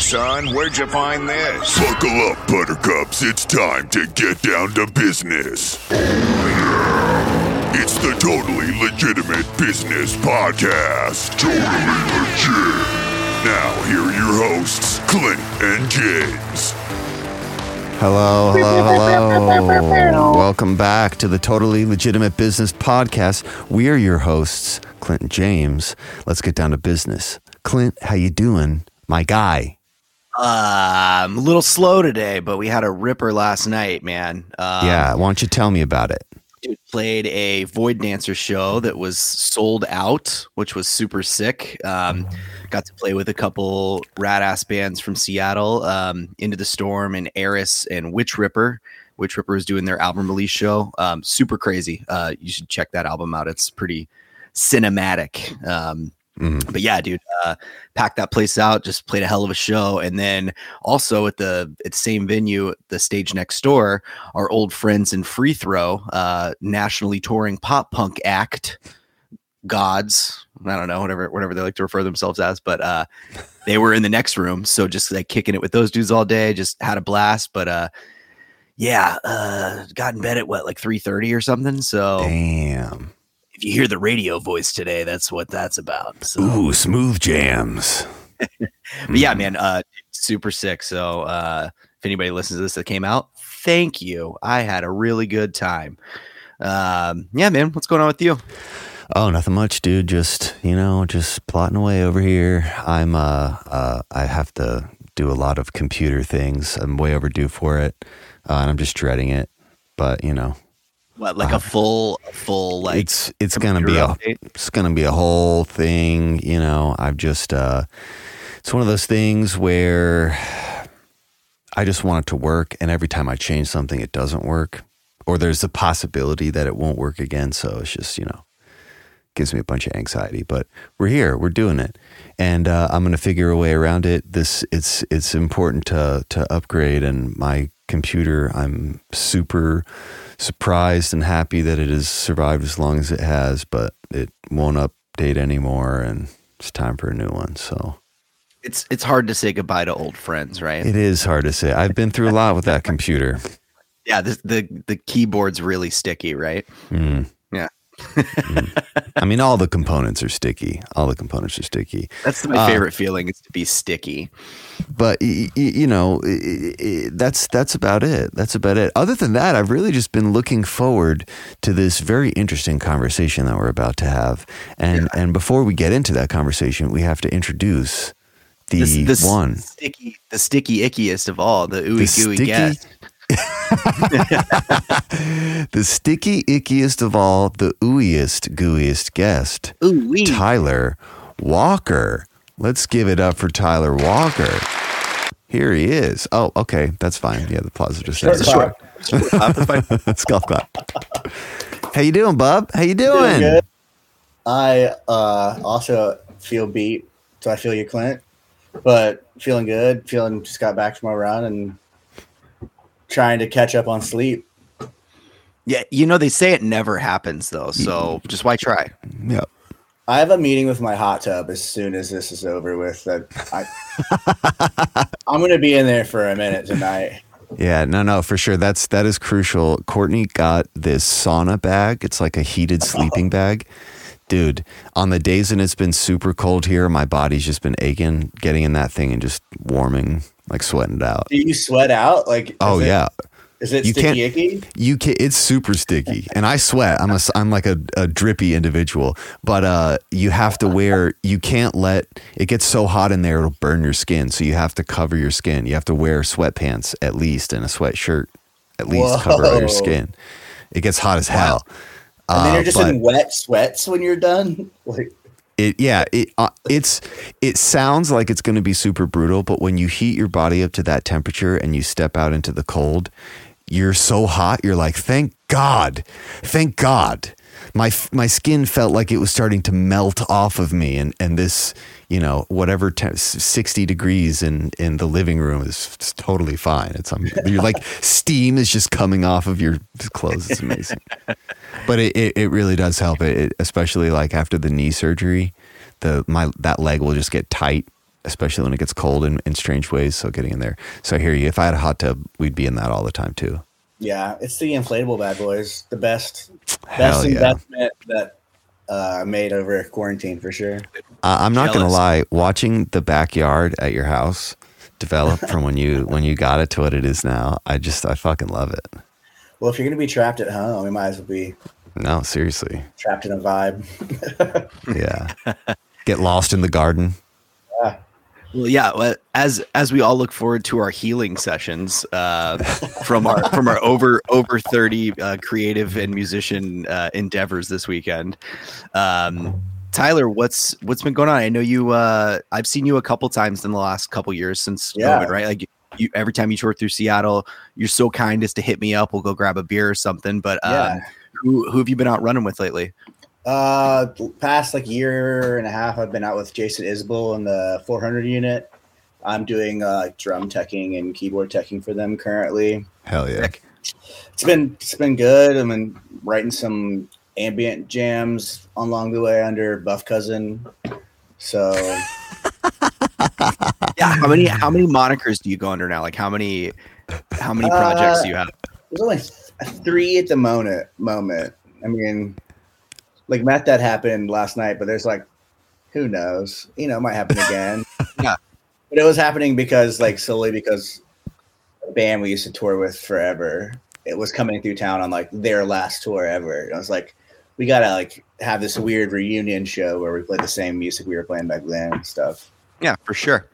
son. Where'd you find this? Buckle up, Buttercups. It's time to get down to business. It's the Totally Legitimate Business Podcast. Totally legit. Now, here are your hosts, Clint and James. Hello, hello, hello. Welcome back to the Totally Legitimate Business Podcast. We are your hosts, Clint and James. Let's get down to business. Clint, how you doing, my guy? Uh, I'm a little slow today, but we had a ripper last night, man. Um, yeah, why don't you tell me about it? dude played a Void Dancer show that was sold out, which was super sick. Um, got to play with a couple rad ass bands from Seattle, um, Into the Storm and Eris and Witch Ripper. Witch Ripper is doing their album release show. Um, super crazy. Uh, you should check that album out. It's pretty cinematic. Um, Mhm. but yeah, dude, uh, packed that place out. Just played a hell of a show, and then also at the at the same venue, the stage next door, our old friends in Free Throw, uh, nationally touring pop punk act, Gods. I don't know, whatever whatever they like to refer themselves as, but uh, they were in the next room, so just like kicking it with those dudes all day, just had a blast. But uh, yeah, uh, got in bed at what like three thirty or something. So Damn. If you hear the radio voice today, that's what that's about. So. Ooh, smooth jams. But yeah, man, uh, super sick. So uh, if anybody listens to this that came out, thank you. I had a really good time. Um, yeah, man, what's going on with you? Oh, nothing much, dude. Just you know, just plotting away over here. I'm uh, uh, I have to do a lot of computer things. I'm way overdue for it, uh, and I'm just dreading it. But you know, What, like a full, full like it's it's gonna be a update? it's gonna be a whole thing. You know, I've just uh, it's one of those things where I just want it to work, and every time I change something, it doesn't work, or there's a possibility that it won't work again. So it's just you know gives me a bunch of anxiety. But we're here, we're doing it, and uh, I'm gonna figure a way around it. This it's it's important to to upgrade, and my computer, I'm super surprised and happy that it has survived as long as it has, but it won't update anymore, and it's time for a new one. So It's it's hard to say goodbye to old friends, right? it is hard to say. I've been through a lot with that computer. yeah, the, the the keyboard's really sticky, right? Mm. Yeah. I mean, all the components are sticky. All the components are sticky. That's my Uh, favorite feeling is to be sticky. but y- y- you know y- that's that's about it that's about it other than that i've really just been looking forward to this very interesting conversation that we're about to have and and before we get into that conversation we have to introduce the This, this one sticky, the sticky ickiest of all, the ooey The gooey sticky- guest. The sticky ickiest of all the ooeyest gooeyest guest Ooh tyler walker let's give it up for tyler walker here he is oh okay that's fine yeah the applause is just there. Short clap. Let's golf clap. How you doing, bub? How you Doing doing? good. I uh, also feel beat, so I feel you, Clint. But feeling good. Feeling just got back from a run and trying to catch up on sleep. Yeah, you know they say it never happens though, so just why try? Yep. I have a meeting with my hot tub as soon as this is over with. That I, I'm going to be in there for a minute tonight. Yeah, no, no, for sure. That's that is crucial. Courtney got this sauna bag. It's like a heated sleeping bag. Dude, on the days when it's been super cold here, my body's just been aching, getting in that thing and just warming, like sweating it out. Do you sweat out? Like, Oh it- yeah, Is it You sticky icky? you can. It's super sticky, and I sweat. I'm a. I'm like a, a drippy individual, but uh, you have to wear. You can't let it gets so hot in there; it'll burn your skin. So you have to cover your skin. You have to wear sweatpants at least and a sweatshirt at least cover all your skin. It gets hot as hell. And then Uh, you're just but- in wet sweats when you're done. Like, It yeah, it uh, it's it sounds like it's going to be super brutal, but when you heat your body up to that temperature and you step out into the cold, you're so hot, you're like, "Thank God. Thank God." My my skin felt like it was starting to melt off of me and and this, you know, whatever te- 60 degrees in in the living room is totally fine. It's um, you're like steam is just coming off of your clothes. It's amazing but it, it, it really does help it, it especially like after the knee surgery the my that leg will just get tight especially when it gets cold in, in strange ways. So getting in there. So I hear you. If I had a hot tub, we'd be in that all the time too. Yeah, it's the inflatable bad boys. The best, Hell best yeah. investment that uh, I made over quarantine for sure. Uh, I'm not gonna lie. Watching the backyard at your house develop from when you when you got it to what it is now, I just I fucking love it. Well, if you're gonna be trapped at home, we might as well be No, seriously. trapped in a vibe. Yeah. Get lost in the garden. Well, yeah. well, As as we all look forward to our healing sessions uh, from our from our over over thirty uh, creative and musician uh, endeavors this weekend, um, Tyler, what's what's been going on? I know you. Uh, I've seen you a couple times in the last couple years since Yeah. COVID, right? Like you, every time you tour through Seattle, you're so kind as to hit me up. We'll go grab a beer or something. But um, Yeah. who who have you been out running with lately? Uh, past like year and a half, I've been out with Jason Isbell in the 400 unit. I'm doing uh, drum teching and keyboard teching for them currently. Hell yeah. It's been it's been good. I've been writing some ambient jams along the way under Buff Cousin. So Yeah. How many how many monikers do you go under now? Like how many how many projects Uh, do you have? there's only th- three at the moment. Moment. I mean, like Matt, that happened last night, but there's like, who knows? You know, it might happen again. Yeah. But it was happening because, like, solely because the band we used to tour with forever, it was coming through town on like their last tour ever. And I was like, we gotta like have this weird reunion show where we play the same music we were playing back then and stuff. Yeah, for sure.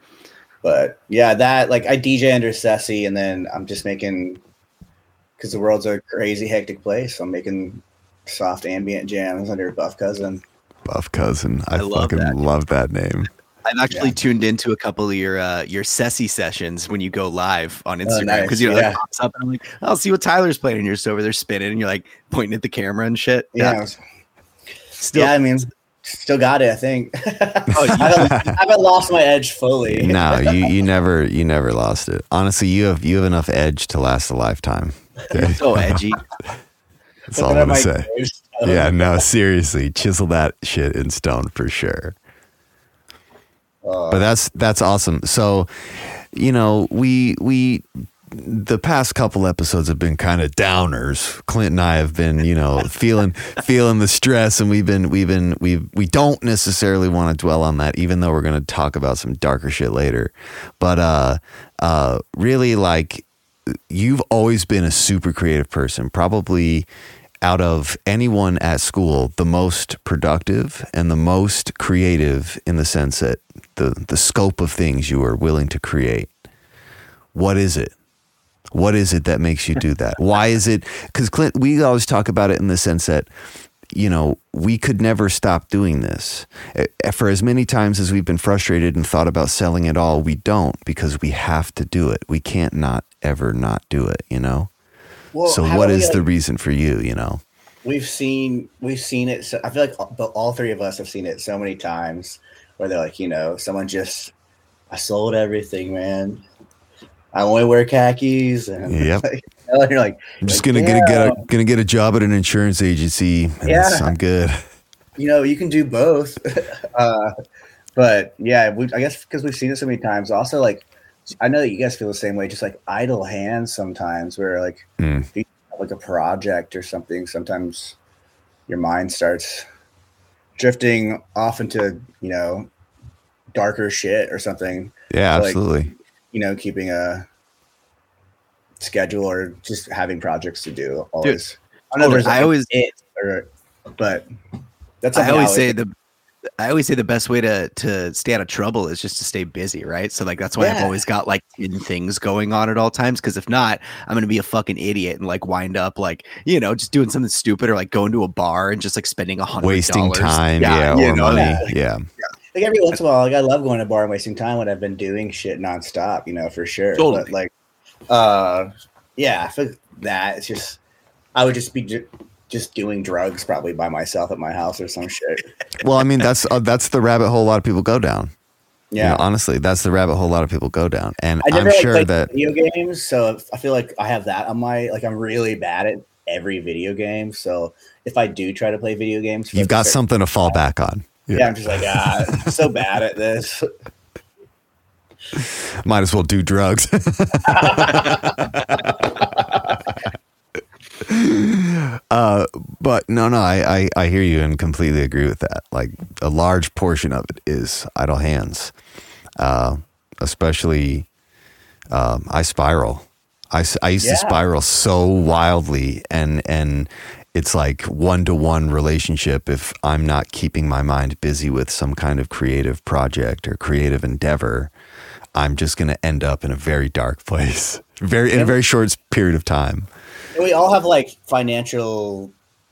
But yeah, that like I DJ under Sessy, and then I'm just making because the world's a crazy hectic place. I'm making soft ambient jams under Buff Cousin. Buff cousin. I, I love fucking that. love that name. I've actually Yeah. tuned into a couple of your uh, your Sessy sessions when you go live on Instagram nice. because you know Yeah. it pops up and I'm like, I'll see what Tyler's playing, and you're just over there spinning, and you're like pointing at the camera and shit. Yeah, yeah. still, I mean, still got it. I think. Oh, I, haven't, I haven't lost my edge fully. No, you you never you never lost it. Honestly, you have you have enough edge to last a lifetime. So edgy. That's all I'm gonna say. Yeah, no, seriously, chisel that shit in stone for sure. Uh, But that's that's awesome. So, you know, we we the past couple episodes have been kind of downers. Clint and I have been, you know, feeling feeling the stress, and we've been we've been we we don't necessarily want to dwell on that, even though we're going to talk about some darker shit later. But uh, uh, really, like you've always been a super creative person, probably out of anyone at school, the most productive and the most creative in the sense that the the scope of things you are willing to create. What is it? What is it that makes you do that? Why is it? Because Clint, we always talk about it in the sense that you know we could never stop doing this. For as many times as we've been frustrated and thought about selling it all, we don't because we have to do it. We can't not ever not do it. You know. Well, so what is like, the reason for you? You know. we've seen we've seen it so, i feel like all, all three of us have seen it so many times where they're like you know someone just i sold everything man i only wear khakis and Yep. like, you know, you're like I'm just like, gonna get a, get a gonna get a job at an insurance agency. And Yeah. I'm good. you know you can do both uh but yeah we, i guess because we've seen it so many times also like i know that you guys feel the same way just like idle hands sometimes where like Mm. if you have like a project or something sometimes your mind starts drifting off into you know darker shit or something Yeah, Like- absolutely. you know keeping a schedule or just having projects to do always i know there's I like always- it or but that's I always say the I always say the best way to to stay out of trouble is just to stay busy, right? So like that's why I've always got like 10 things going on at all times. Cause if not, I'm gonna be a fucking idiot and like wind up like, you know, just doing something stupid or like going to a bar and just like spending a hundred Wasting time, yeah, you or know, money. yeah. Yeah. like every once in a while, like I love going to a bar and wasting time when I've been doing shit nonstop, you know, for sure. Totally. But like, uh, yeah, I feel that it's just I would just be ju- just doing drugs probably by myself at my house or some shit. Well, I mean, that's uh, that's the rabbit hole a lot of people go down. You Yeah, know, honestly, that's the rabbit hole a lot of people go down, and I like, sure that video games, so I feel like I have that on my like I'm really bad at every video game. So if I do try to play video games, for you've like got something to fall back on. Yeah, I'm just like ah, I'm so bad at this. Might as well do drugs. uh, but no, no, I, I, I hear you and completely agree with that. Like a large portion of it is idle hands, uh, especially um, I spiral. I, I used to spiral so wildly and and it's like one to one relationship if I'm not keeping my mind busy with some kind of creative project or creative endeavor, I'm just going to end up in a very dark place. Very in a very short period of time. And we all have like financial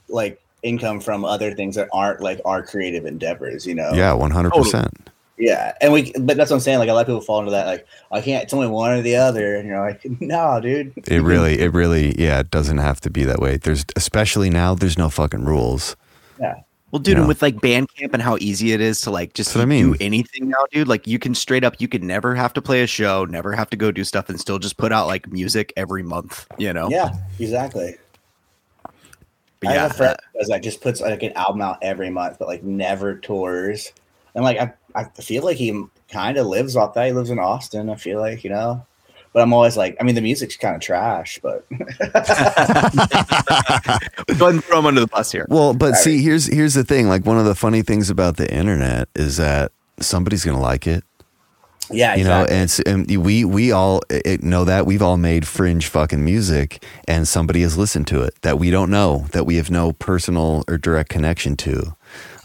like income from other things that aren't like our creative endeavors, you know? Yeah, 100%. Yeah. And we but that's what I'm saying. Like a lot of people fall into that, like, I can't it's only one or the other. And you're like, no, dude. It really it really yeah, it doesn't have to be that way. There's especially now there's no fucking rules. Yeah. Well, dude, Yeah. and with like Bandcamp and how easy it is to like just That's what I do anything now, dude. Like you can straight up, you could never have to play a show, never have to go do stuff, and still just put out like music every month. You know? Yeah, exactly. But I yeah, have a friend that does that just puts like an album out every month, but like never tours. And like I, I feel like he kind of lives off that. He lives in Austin. I feel like you know, but I'm always like, I mean, the music's kind of trash, but go ahead and throw him under the bus here. Well, but see, here's here's the thing. Like one of the funny things about the internet is that somebody's gonna like it. yeah, you know, and, it's, and we we all it, know that we've all made fringe fucking music, and somebody has listened to it that we don't know, that we have no personal or direct connection to.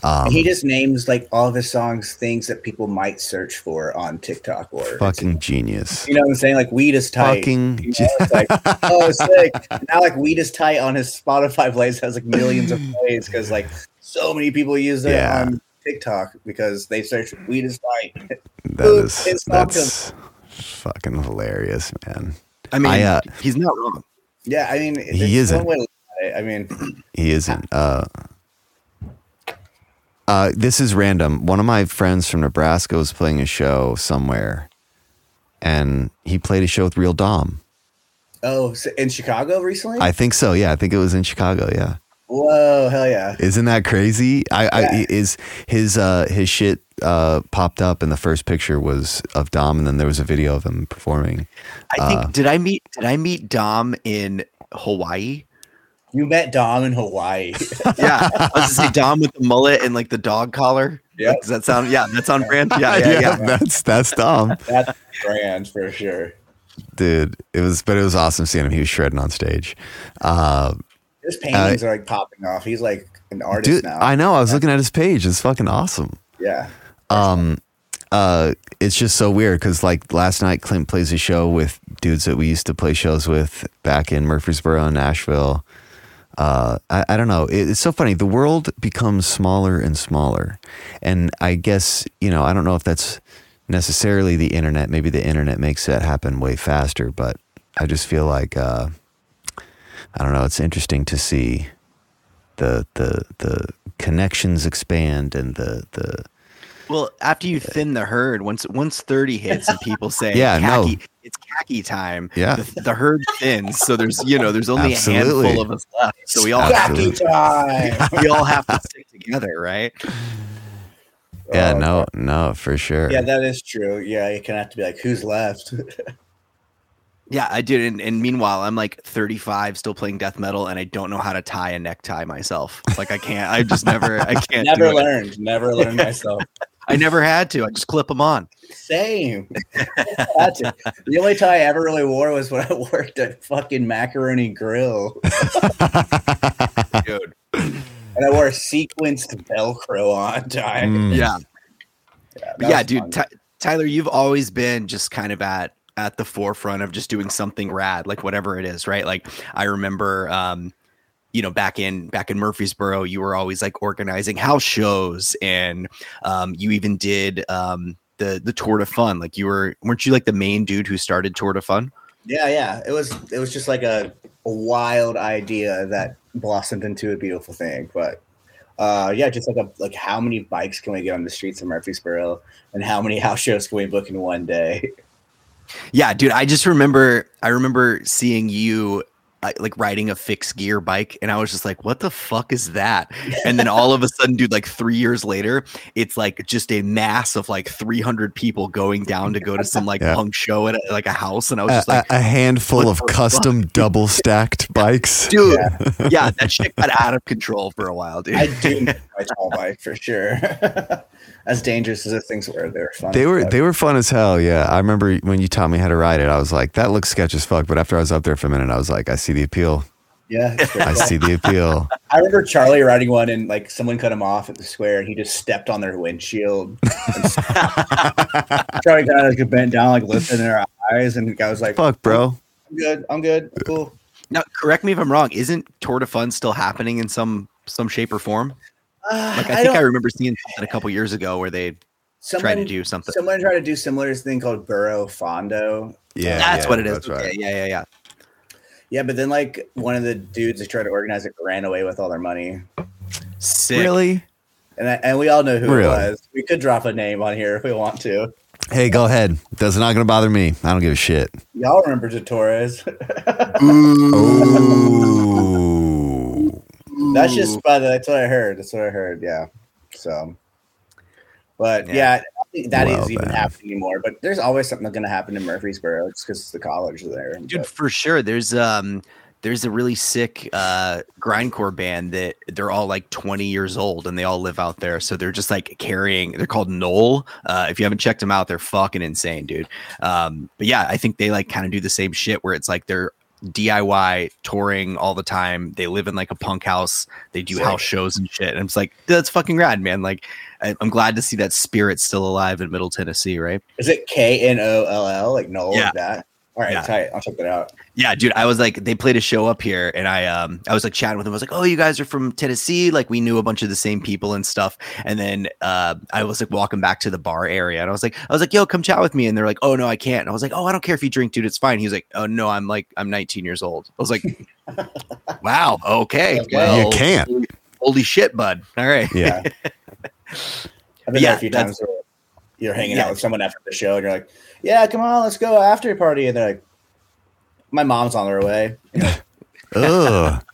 Um, he just names like all of his songs things that people might search for on TikTok or fucking genius. You know what I'm saying? Like weed is tight. Fucking You know, it's like, oh, sick. Now, like weed is tight on his Spotify plays has like millions of plays because like so many people use it Yeah. on TikTok because they search weed is tight. That Ooh, is it's not that's fucking hilarious, man. I mean, I, uh, he's not wrong. yeah, I mean, He isn't. one way to look. I mean, He isn't. Uh, uh, this is random. One of my friends from Nebraska was playing a show somewhere, and he played a show with Real Dom. oh, so in Chicago recently? I think so. Yeah, I think it was in Chicago. Yeah. Whoa, hell yeah! Isn't that crazy? I, I Yeah. is his uh his shit uh popped up and the first picture was of Dom and then there was a video of him performing. I think uh, did I meet did I meet Dom in Hawaii? You met Dom in Hawaii. Yeah, I was to say Dom with the mullet and like the dog collar. Yep. Does that sound? Yeah, that's on brand. Yeah, yeah, yeah. That's that's Dom. That's brand for sure. Dude, it was but it was awesome seeing him. He was shredding on stage. Uh His paintings are like popping off. He's like an artist dude, now. I know. I was looking at his page. It's fucking awesome. yeah. um uh it's just so weird because like last night clint plays a show with dudes that we used to play shows with back in murfreesboro and nashville uh I, I don't know. It, it's so funny. The world becomes smaller and smaller. And i guess you know i don't know if that's necessarily the internet. Maybe the internet makes that happen way faster but i just feel like uh i don't know. It's interesting to see the the the connections expand and the the Well, after you thin the herd, once once thirty hits and people say, Yeah, no. it's khaki time." Yeah. the, the herd thins, so there's you know there's only Absolutely. a handful of us left, so we all Absolutely. Khaki time. we all have to stick together, right? Yeah, Oh, no, no, for sure. Yeah, that is true. Yeah, you kind of have to be like, who's left? Yeah, I did. And, and meanwhile, I'm like 35, still playing death metal, and I don't know how to tie a necktie myself. Like I can't. I just never. I can't. never do it. learned. Never learned myself. I never had to. I just clip them on. Same. The only tie I ever really wore was when I worked at fucking Macaroni Grill, Dude. and I wore a sequenced Velcro on tie. Mm. Yeah. that But yeah, dude. fun. Ty- Tyler, you've always been just kind of at at the forefront of just doing something rad, like whatever it is, right? Like I remember, um, you know, back in back in Murfreesboro, you were always like organizing house shows, and um, you even did um, the the Tour de Fun. Like you were, weren't you like the main dude who started Tour de Fun? Yeah, yeah. It was it was just like a, a wild idea that blossomed into a beautiful thing. But uh yeah, just like a like how many bikes can we get on the streets of Murfreesboro and how many house shows can we book in one day? Yeah, dude. I just remember I remember seeing you uh, like riding a fixed gear bike, and I was just like, "What the fuck is that?" And then all of a sudden, dude, like three years later, it's like just a mass of like 300 people going down to go to some like Yeah. punk show at a, like a house, and I was A, just like, a- a handful of the fuck? custom double stacked bikes. dude, yeah. that shit got out of control for a while, dude. I do miss my tall bike for sure. as dangerous as those things were, they were fun. They were they were fun as hell. Yeah, I remember when you taught me how to ride it. I was like, that looks sketch as fuck. But after I was up there for a minute, I was like, I see the appeal. yeah. I see the appeal. I remember Charlie riding one and like someone cut him off at the square and he just stepped on their windshield. Charlie kind of like bent down, like lifted in their eyes, and the guy was like, Fuck, bro. I'm good. I'm good. Cool. now, correct me if I'm wrong. Isn't Tour de Fun still happening in some some shape or form? Uh, Like I, think I remember seeing something a couple years ago where they tried to do something. Someone tried to do similar to this thing called Boro Fondo. Yeah, That's yeah, what it is. That's Okay, right. yeah, yeah, yeah. Yeah, but then like one of the dudes that tried to organize it ran away with all their money. Sick. Really? And, I, and we all know who Really? it was. We could drop a name on here if we want to. Hey, go ahead. That's not gonna bother me. I don't give a shit. Y'all remember the Torres? Ooh. That's just by the. That's what I heard. That's what I heard. Yeah. So, but Yeah. yeah, I don't think that is Well, even then. happening anymore. But there's always something going to happen in Murfreesboro just because the college is there. dude But for sure there's um there's a really sick uh grindcore band that they're all like 20 years old and they all live out there so they're just like carrying they're called knoll uh if you haven't checked them out they're fucking insane dude um but yeah i think they like kind of do the same shit where it's like they're DIY touring all the time. They live in like a punk house. They do Sick. house shows and shit. And it's like that's fucking rad, man. Like I, I'm glad to see that spirit still alive in Middle Tennessee, right? is it K N O L L like Noel? Yeah. Like that. All right, Yeah. tight. I'll check that out. Yeah, dude, I was like, they played a show up here, and I, um, I was like chatting with them. I was like, "Oh, you guys are from Tennessee?" Like, we knew a bunch of the same people and stuff. And then, uh, I was like walking back to the bar area, and I was like, I was like, "Yo, come chat with me." And they're like, "Oh no, I can't." And I was like, "Oh, I don't care if you drink, dude. It's fine." He was like, "Oh no, I'm like, I'm 19 years old." I was like, "Wow, okay, Okay. well, You can't. Holy, holy shit, bud. All right, Yeah. I've been Yeah, there a few times where you're hanging Yeah. out with someone after the show, and you're like, "Yeah, come on, let's go after party," and they're like, "My mom's on her way." Ugh.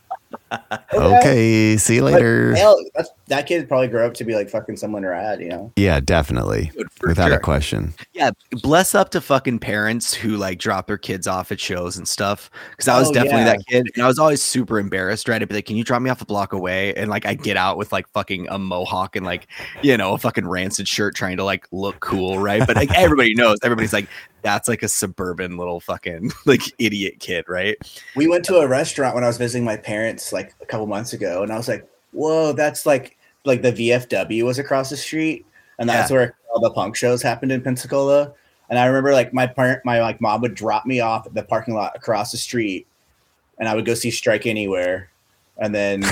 Okay. See you later. Hell, that's, that kid probably grew up to be like fucking someone rad, you know. Yeah, definitely. Dude, for Without a question. Yeah, bless up to fucking parents who like drop their kids off at shows and stuff. Because I was Oh, definitely yeah. that kid, and I was always super embarrassed. Right, I'd be like, "Can you drop me off a block away?" And like, I would get out with like fucking a mohawk and like, you know, a fucking rancid shirt, trying to like look cool, right? But like everybody knows, everybody's like, that's like a suburban little fucking like idiot kid, right? We went to a restaurant when I was visiting my parents like a couple months ago, and I was like, "Whoa, that's like like the VFW was across the street, and that's Yeah. where all the punk shows happened in Pensacola." And I remember like my parent, my like mom would drop me off at the parking lot across the street, and I would go see Strike Anywhere, and then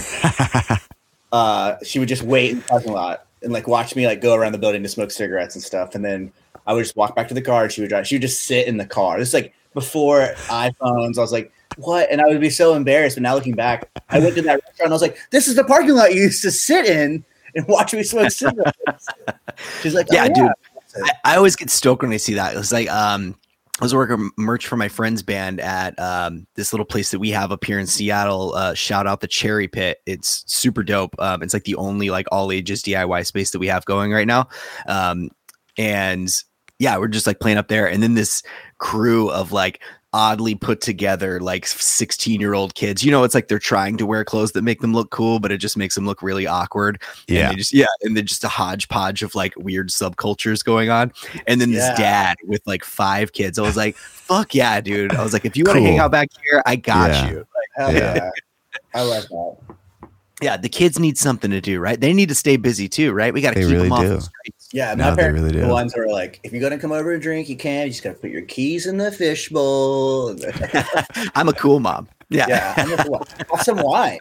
uh, she would just wait in the parking lot and like watch me like go around the building to smoke cigarettes and stuff, and then I would just walk back to the car, and she would drive. She would just sit in the car. It's like before iPhones. I was like, "What?" And I would be so embarrassed. But now looking back, I went to that restaurant. And I was like, "This is the parking lot you used to sit in and watch me smoke cigarettes." She's like, Yeah, "Oh, dude. I, I always get stoked when I see that. It was like, um, I was working merch for my friend's band at um, this little place that we have up here in Seattle. Uh, shout out the Cherry Pit. It's super dope. Um, it's like the only like all ages DIY space that we have going right now. Um, and yeah, we're just like playing up there. And then this crew of like oddly put together like 16 year old kids, you know, it's like they're trying to wear clothes that make them look cool, but it just makes them look really awkward. And Yeah. they just yeah, and then just a hodgepodge of like weird subcultures going on. And then this Yeah. dad with like five kids. I was like, fuck yeah, dude. I was like, if you want to hang out back here, I got Yeah. you. Like, Hell Yeah. yeah. I love that. yeah, the kids need something to do, right? They need to stay busy too, right? We got to keep really them off do. the streets. Yeah, No, my they parents really were the ones who are like, if you're gonna come over and drink, you can. You just gotta put your keys in the fishbowl. I'm a cool mom. Yeah. yeah, I'm have some wine.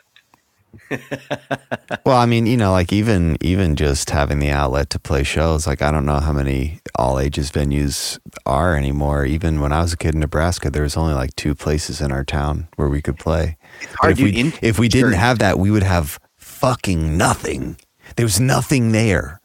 Well, I mean, you know, like even even just having the outlet to play shows, like I don't know how many all ages venues are anymore. Even when I was a kid in Nebraska, there was only like two places in our town where we could play. It's But hard, if we In- if we didn't have that, we would have fucking nothing. There was nothing there.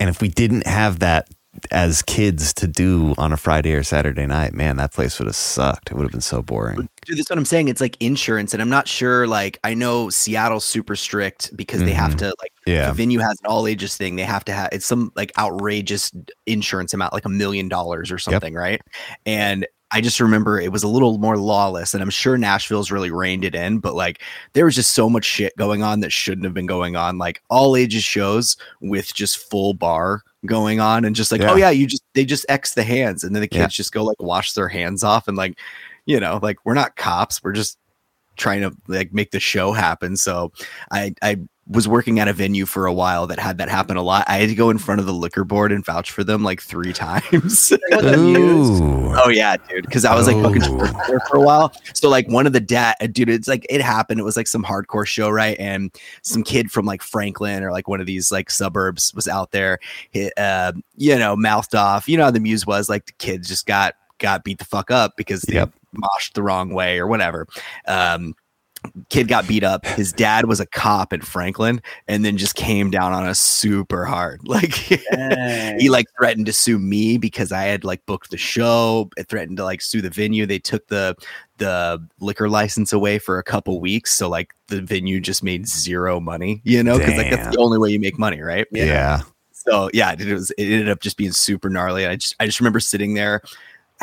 And if we didn't have that as kids to do on a Friday or Saturday night, man, that place would have sucked. It would have been so boring. Dude, that's what I'm saying. It's like insurance, and I'm not sure. Like, I know Seattle's super strict because they have Mhm. to like Yeah. the venue has an all ages thing. They have to have it's some like outrageous insurance amount, like a million dollars or something, right? And I just remember it was a little more lawless, and I'm sure Nashville's really reined it in, but like there was just so much shit going on that shouldn't have been going on. Like all ages shows with just full bar going on, and just like, oh, Yeah. oh yeah, you just they just X the hands, and then the kids Yeah. just go like wash their hands off, and like, you know, like we're not cops, we're just trying to like make the show happen. So I I was working at a venue for a while that had that happen a lot. I had to go in front of the liquor board and vouch for them like three times. Ooh. oh yeah, dude. Because I was like fucking Oh. for a while. So like one of the dad, dude, it's like it happened. It was like some hardcore show, right? And some kid from like Franklin or like one of these like suburbs was out there. He, uh, you know, mouthed off. You know how the muse was. Like the kids just got got beat the fuck up because they Yep. moshed the wrong way or whatever. Um, kid got beat up. His dad was a cop in Franklin, and then just came down on us super hard. Like he like threatened to sue me because I had like booked the show. It threatened to like sue the venue. They took the the liquor license away for a couple weeks, so like the venue just made zero money. You know, because like that's the only way you make money, right? Yeah. So yeah, it was. It ended up just being super gnarly. I just I just remember sitting there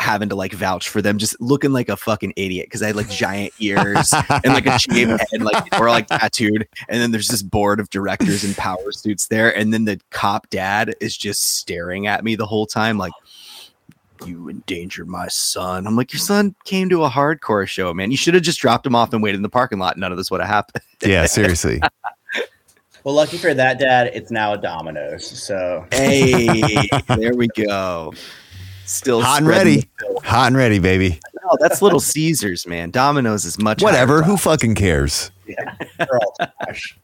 having to like vouch for them, just looking like a fucking idiot because I had like giant ears and like a shaved head, like or like tattooed. And then there's this board of directors in power suits there, and then the cop dad is just staring at me the whole time, like. You endanger my son. I'm like, your son came to a hardcore show, man. You should have just dropped him off and waited in the parking lot. None of this would have happened. Yeah, seriously. Well, lucky for that dad, it's now a Domino's. So Hey, there we go. Still Hot and ready. Hot and ready, baby. No, that's Little Caesars, man. Domino's is much Whatever. Who fucking cares? yeah, they're all trash.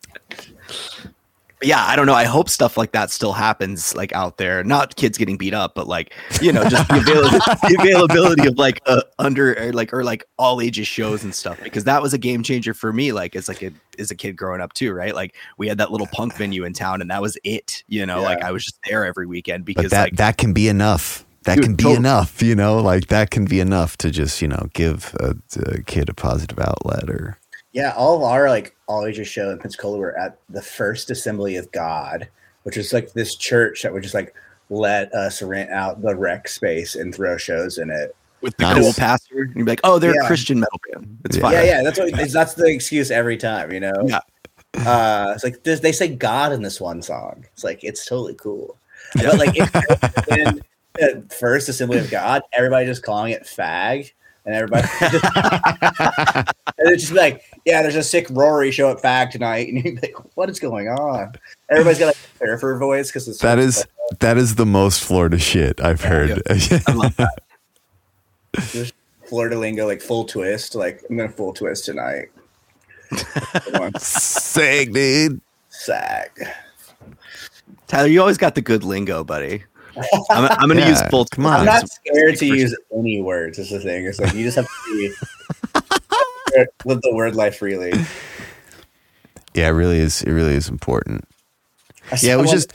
But yeah, I don't know. I hope stuff like that still happens, like out there. Not kids getting beat up, but like you know, just the, avail- the availability of like uh, under or like or like all ages shows and stuff. Because that was a game changer for me. Like as like a as a kid growing up too, right? Like we had that little punk venue in town, and that was it. You know, like I was just there every weekend But because that like that can be enough. That Dude, can be totally. enough, you know, like that can be enough to just, you know, give a, a kid a positive outlet or Yeah, all of our like all ages show in Pensacola were at the First Assembly of God, which is like this church that would just like let us rent out the rec space and throw shows in it. with the Nice. cool pastor, and you'd be like, "Oh, they're a Christian metal band. It's Yeah. fine." Yeah, yeah, that's what that's the excuse every time, you know. Yeah. Uh, it's like this, they say God in this one song. It's like it's totally cool, but like if in the First Assembly of God, everybody just calling it fag, and everybody just, and it's just like, yeah, there's a sick Rory show at fag tonight, and you're like, what is going on? Everybody's got like a surfer voice because it's that is that is the most Florida shit I've heard. I love that. Just Florida lingo, like full twist. Like I'm gonna full twist tonight. Sag, on, dude. sag. Tyler, you always got the good lingo, buddy. I'm, I'm going to Yeah, use full. come on. I'm not scared to use any words. Is the thing. It's like you just have to be, live the word life freely. Yeah, it really is it really is important. I Yeah, it was just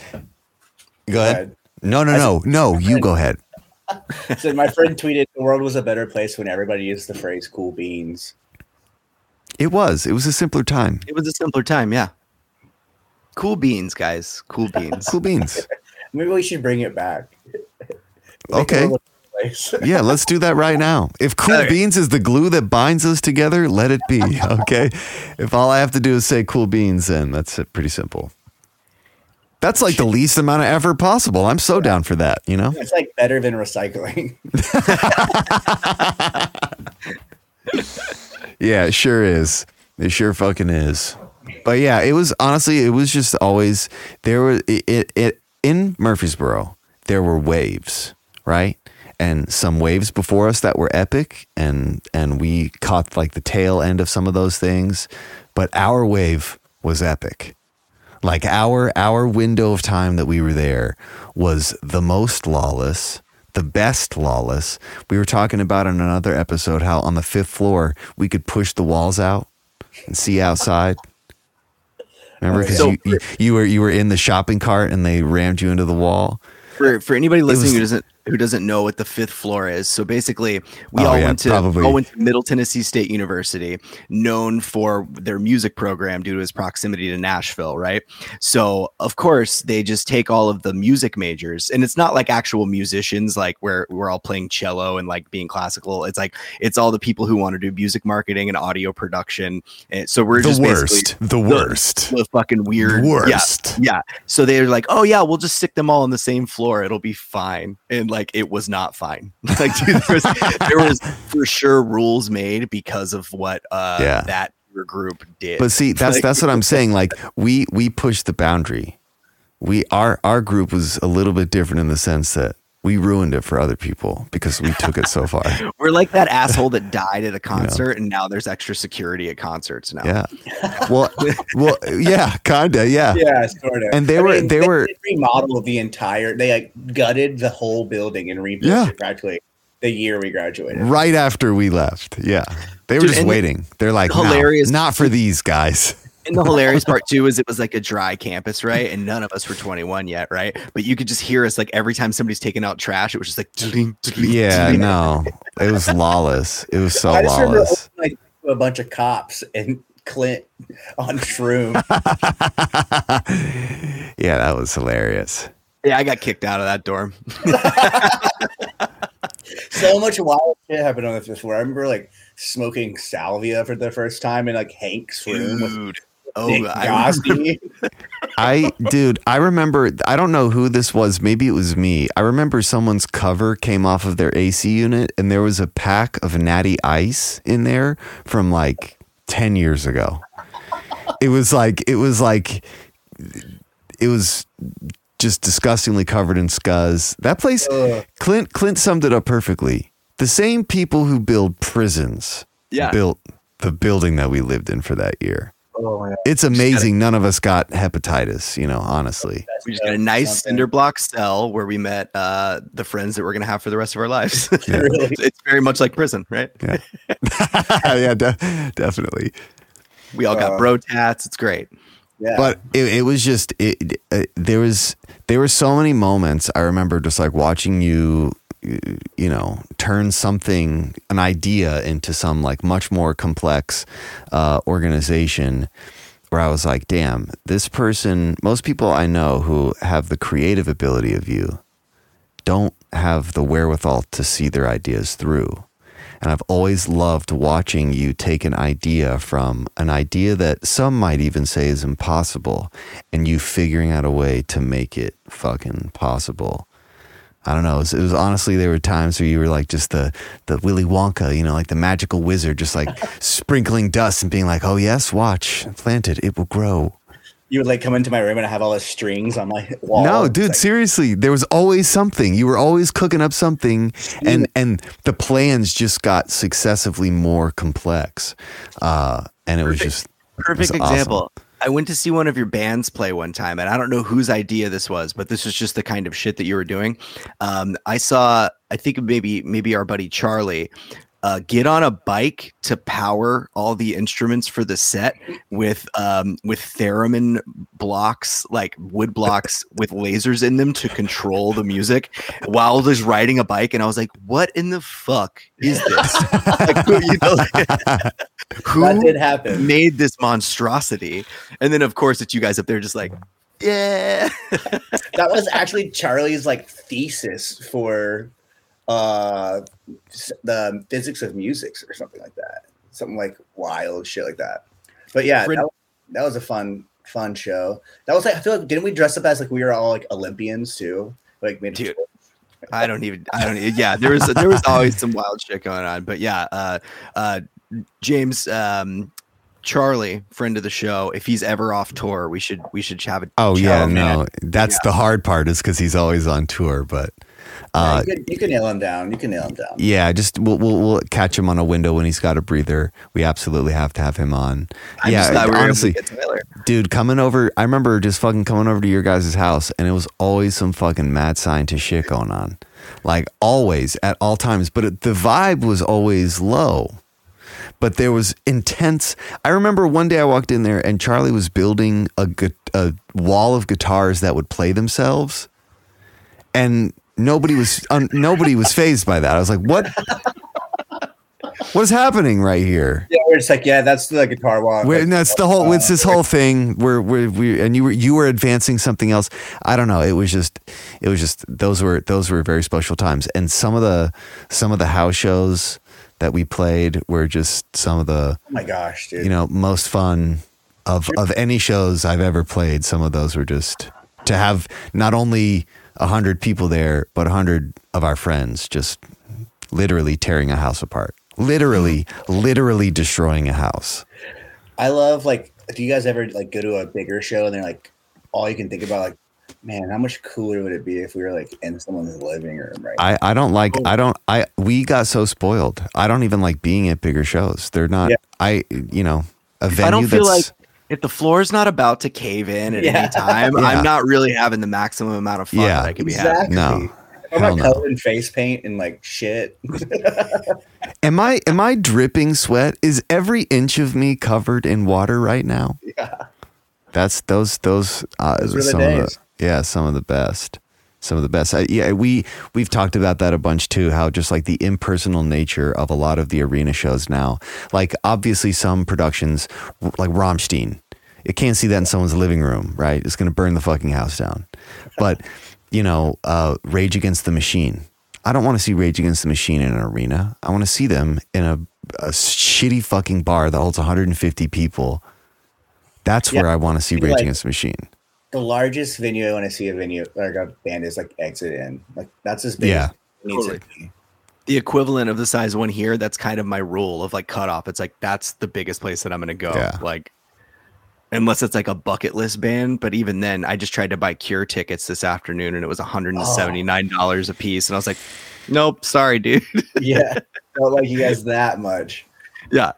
go ahead. one- No, no, I no, no. You go ahead. So my friend tweeted, "The world was a better place when everybody used the phrase cool beans." It was. It was a simpler time. It was a simpler time, yeah. Cool beans, guys. Cool beans. Cool beans. Maybe we should bring it back. Okay. world a better place. Yeah, let's do that right now. If cool Okay. beans is the glue that binds us together, let it be. Okay. if all I have to do is say cool beans, then that's it, pretty simple. That's like the least amount of effort possible. I'm so down for that, you know? It's like better than recycling. Yeah, it sure is. It sure fucking is. But yeah, it was honestly, it was just always there was it, it, it in Murfreesboro, there were waves, right? And some waves before us that were epic and and we caught like the tail end of some of those things, but our wave was epic. Like our our window of time that we were there was the most lawless, the best lawless. We were talking about in another episode how on the fifth floor we could push the walls out and see outside. Remember, because So- you, you you were you were in the shopping cart and they rammed you into the wall. for for anybody listening was- who doesn't who doesn't know what the fifth floor is, so basically we Oh, all yeah, went to probably. all went to Middle Tennessee State University, known for their music program due to its proximity to Nashville, right? So of course they just take all of the music majors, and it's not like actual musicians, like where we're all playing cello and like being classical. It's like it's all the people who want to do music marketing and audio production. And so we're the just basically worst. The worst. the fucking weird Worst. Yeah, yeah. So they're like, oh yeah, we'll just stick them all on the same floor. It'll be fine. And like, it was not fine. like, dude, there was, there was for sure rules made because of what uh Yeah. that group did. But see, that's Like- that's what I'm saying. Like we we pushed the boundary. We our our group was a little bit different in the sense that we ruined it for other people because we took it so far. we're like that asshole that died at a concert, and now there's extra security at concerts now. Yeah. Well, well, yeah, kinda, yeah. Yeah, sort of. And they were- they were- remodeled the entire. They like gutted the whole building and rebuilt Yeah. it practically the year we graduated. Right after we left. Yeah. They were Dude, just waiting. They're like, no, hilarious- not for these guys. And the hilarious part too is it was like a dry campus, right? And none of us were 21 yet, right? But you could just hear us like every time somebody's taking out trash, it was just like "Tling, tling, Yeah, tling." no. It was lawless. It was so I just remember lawless. like a bunch of cops and Clint on shroom. yeah, that was hilarious. Yeah, I got kicked out of that dorm. so much wild shit happened on the fifth floor. I remember like smoking salvia for the first time in like Hank's room Dude. Nick Oh, I, Gosty. I, dude, I remember, I don't know who this was. Maybe it was me. I remember someone's cover came off of their AC unit and there was a pack of natty ice in there from like 10 years ago. It was like, it was like, it was just disgustingly covered in scuzz. That place, Ugh. Clint, Clint summed it up perfectly. The same people who build prisons Yeah. built the building that we lived in for that year. Oh my It's amazing none of us got hepatitis, you know, honestly. we just got a nice cinder block cell where we met uh, the friends that we're going to have for the rest of our lives. Really? it's very much like prison, right? yeah, de- definitely. We all got Uh, bro tats. It's great. Yeah. But it, it was just it, it, there was there were so many moments I remember just like watching you you know turn something an idea into some like much more complex uh, organization where I was like damn this person most people I know who have the creative ability of you don't have the wherewithal to see their ideas through. And I've always loved watching you take an idea from an idea that some might even say is impossible and you figuring out a way to make it fucking possible. I don't know. It was, it was honestly, there were times where you were like just the, the Willy Wonka, you know, like the magical wizard, just like sprinkling dust and being like, oh, yes, watch, plant it, it will grow. you would like come into my room and I have all the strings on my wall. No, dude, like, seriously, there was always something. You were always cooking up something, and and the plans just got successively more complex, uh, and it was just Perfect example. awesome. I went to see one of your bands play one time, and I don't know whose idea this was, but this was just the kind of shit that you were doing. Um, I saw, I think maybe maybe our buddy Charlie uh, get on a bike to power all the instruments for the set with um, with theremin blocks, like wood blocks with lasers in them to control the music while just riding a bike. And I was like, "What in the fuck is this?" like, who, you know, who did happen. made this monstrosity. And then of course it's you guys up there just like, yeah. that was actually Charlie's like thesis for uh the physics of music or something like that. Something like wild shit like that. But yeah, Fred- that, that was a fun fun show. That was like I feel like didn't we dress up as like we were all like Olympians too? Like made Dude. I don't even I don't even yeah, there was there was always some wild shit going on. But yeah, uh uh James um Charlie, friend of the show, if he's ever off tour, we should we should have a oh yeah, man. no, that's the hard part is because he's always on tour, but uh, you, can, you can nail him down. You can nail him down. yeah, just we'll, we'll we'll catch him on a window when he's got a breather. We absolutely have to have him on. I yeah, honestly, able to get Tyler. dude, coming over. I remember just fucking coming over to your guys' house, and it was always some fucking mad scientist shit going on, like always at all times. But it, the vibe was always low. But there was intense. I remember one day I walked in there, and Charlie was building a a wall of guitars that would play themselves. and nobody was un, nobody was phased by that. I was like, what? What's happening right here? Yeah, we're just like, yeah, that's the guitar walk. Like, and that's the whole. It's this whole thing where where we and you were you were advancing something else. I don't know. It was just it was just those were those were very special times. And some of the some of the house shows that we played were just some of the Oh my gosh, dude. you know most fun of of any shows I've ever played. Some of those were just to have not only a hundred people there, but a hundred of our friends just literally tearing a house apart. Literally, literally destroying a house. I love like. Do you guys ever like go to a bigger show and they're like, all you can think about like, man, how much cooler would it be if we were like in someone's living room, right? I, I don't like oh. I don't I we got so spoiled. I don't even like being at bigger shows. They're not Yeah. I you know a venue I don't feel like that's if the floor is not about to cave in at Yeah. any time, Yeah. I'm not really having the maximum amount of fun Yeah. that I could be having. exactly. no. I'm Hell not covered in face paint and like shit. Am I am I dripping sweat? Is every inch of me covered in water right now? Yeah. That's those those uh, Those were the some of the yeah some of the best some of the best. I, yeah, we we've talked about that a bunch too. How just like the impersonal nature of a lot of the arena shows now. Like obviously some productions like Rammstein, you can't see that in someone's living room, right? It's going to burn the fucking house down. But you know, uh, Rage Against the Machine. I don't want to see Rage Against the Machine in an arena. I want to see them in a, a shitty fucking bar that holds 150 people. That's Yeah. where I want to see Rage like- Against the Machine. the largest venue I want to see a venue like a band is like Exit/In. Like that's as big Yeah. as it Totally. The equivalent of the size one here, that's kind of my rule of like cutoff. It's like that's the biggest place that I'm gonna go. Yeah. Like unless it's like a bucket list band. But even then, I just tried to buy cure tickets this afternoon and it was $179 a piece. And I was like, Nope, sorry, dude. Yeah. Don't like you guys that much. yeah.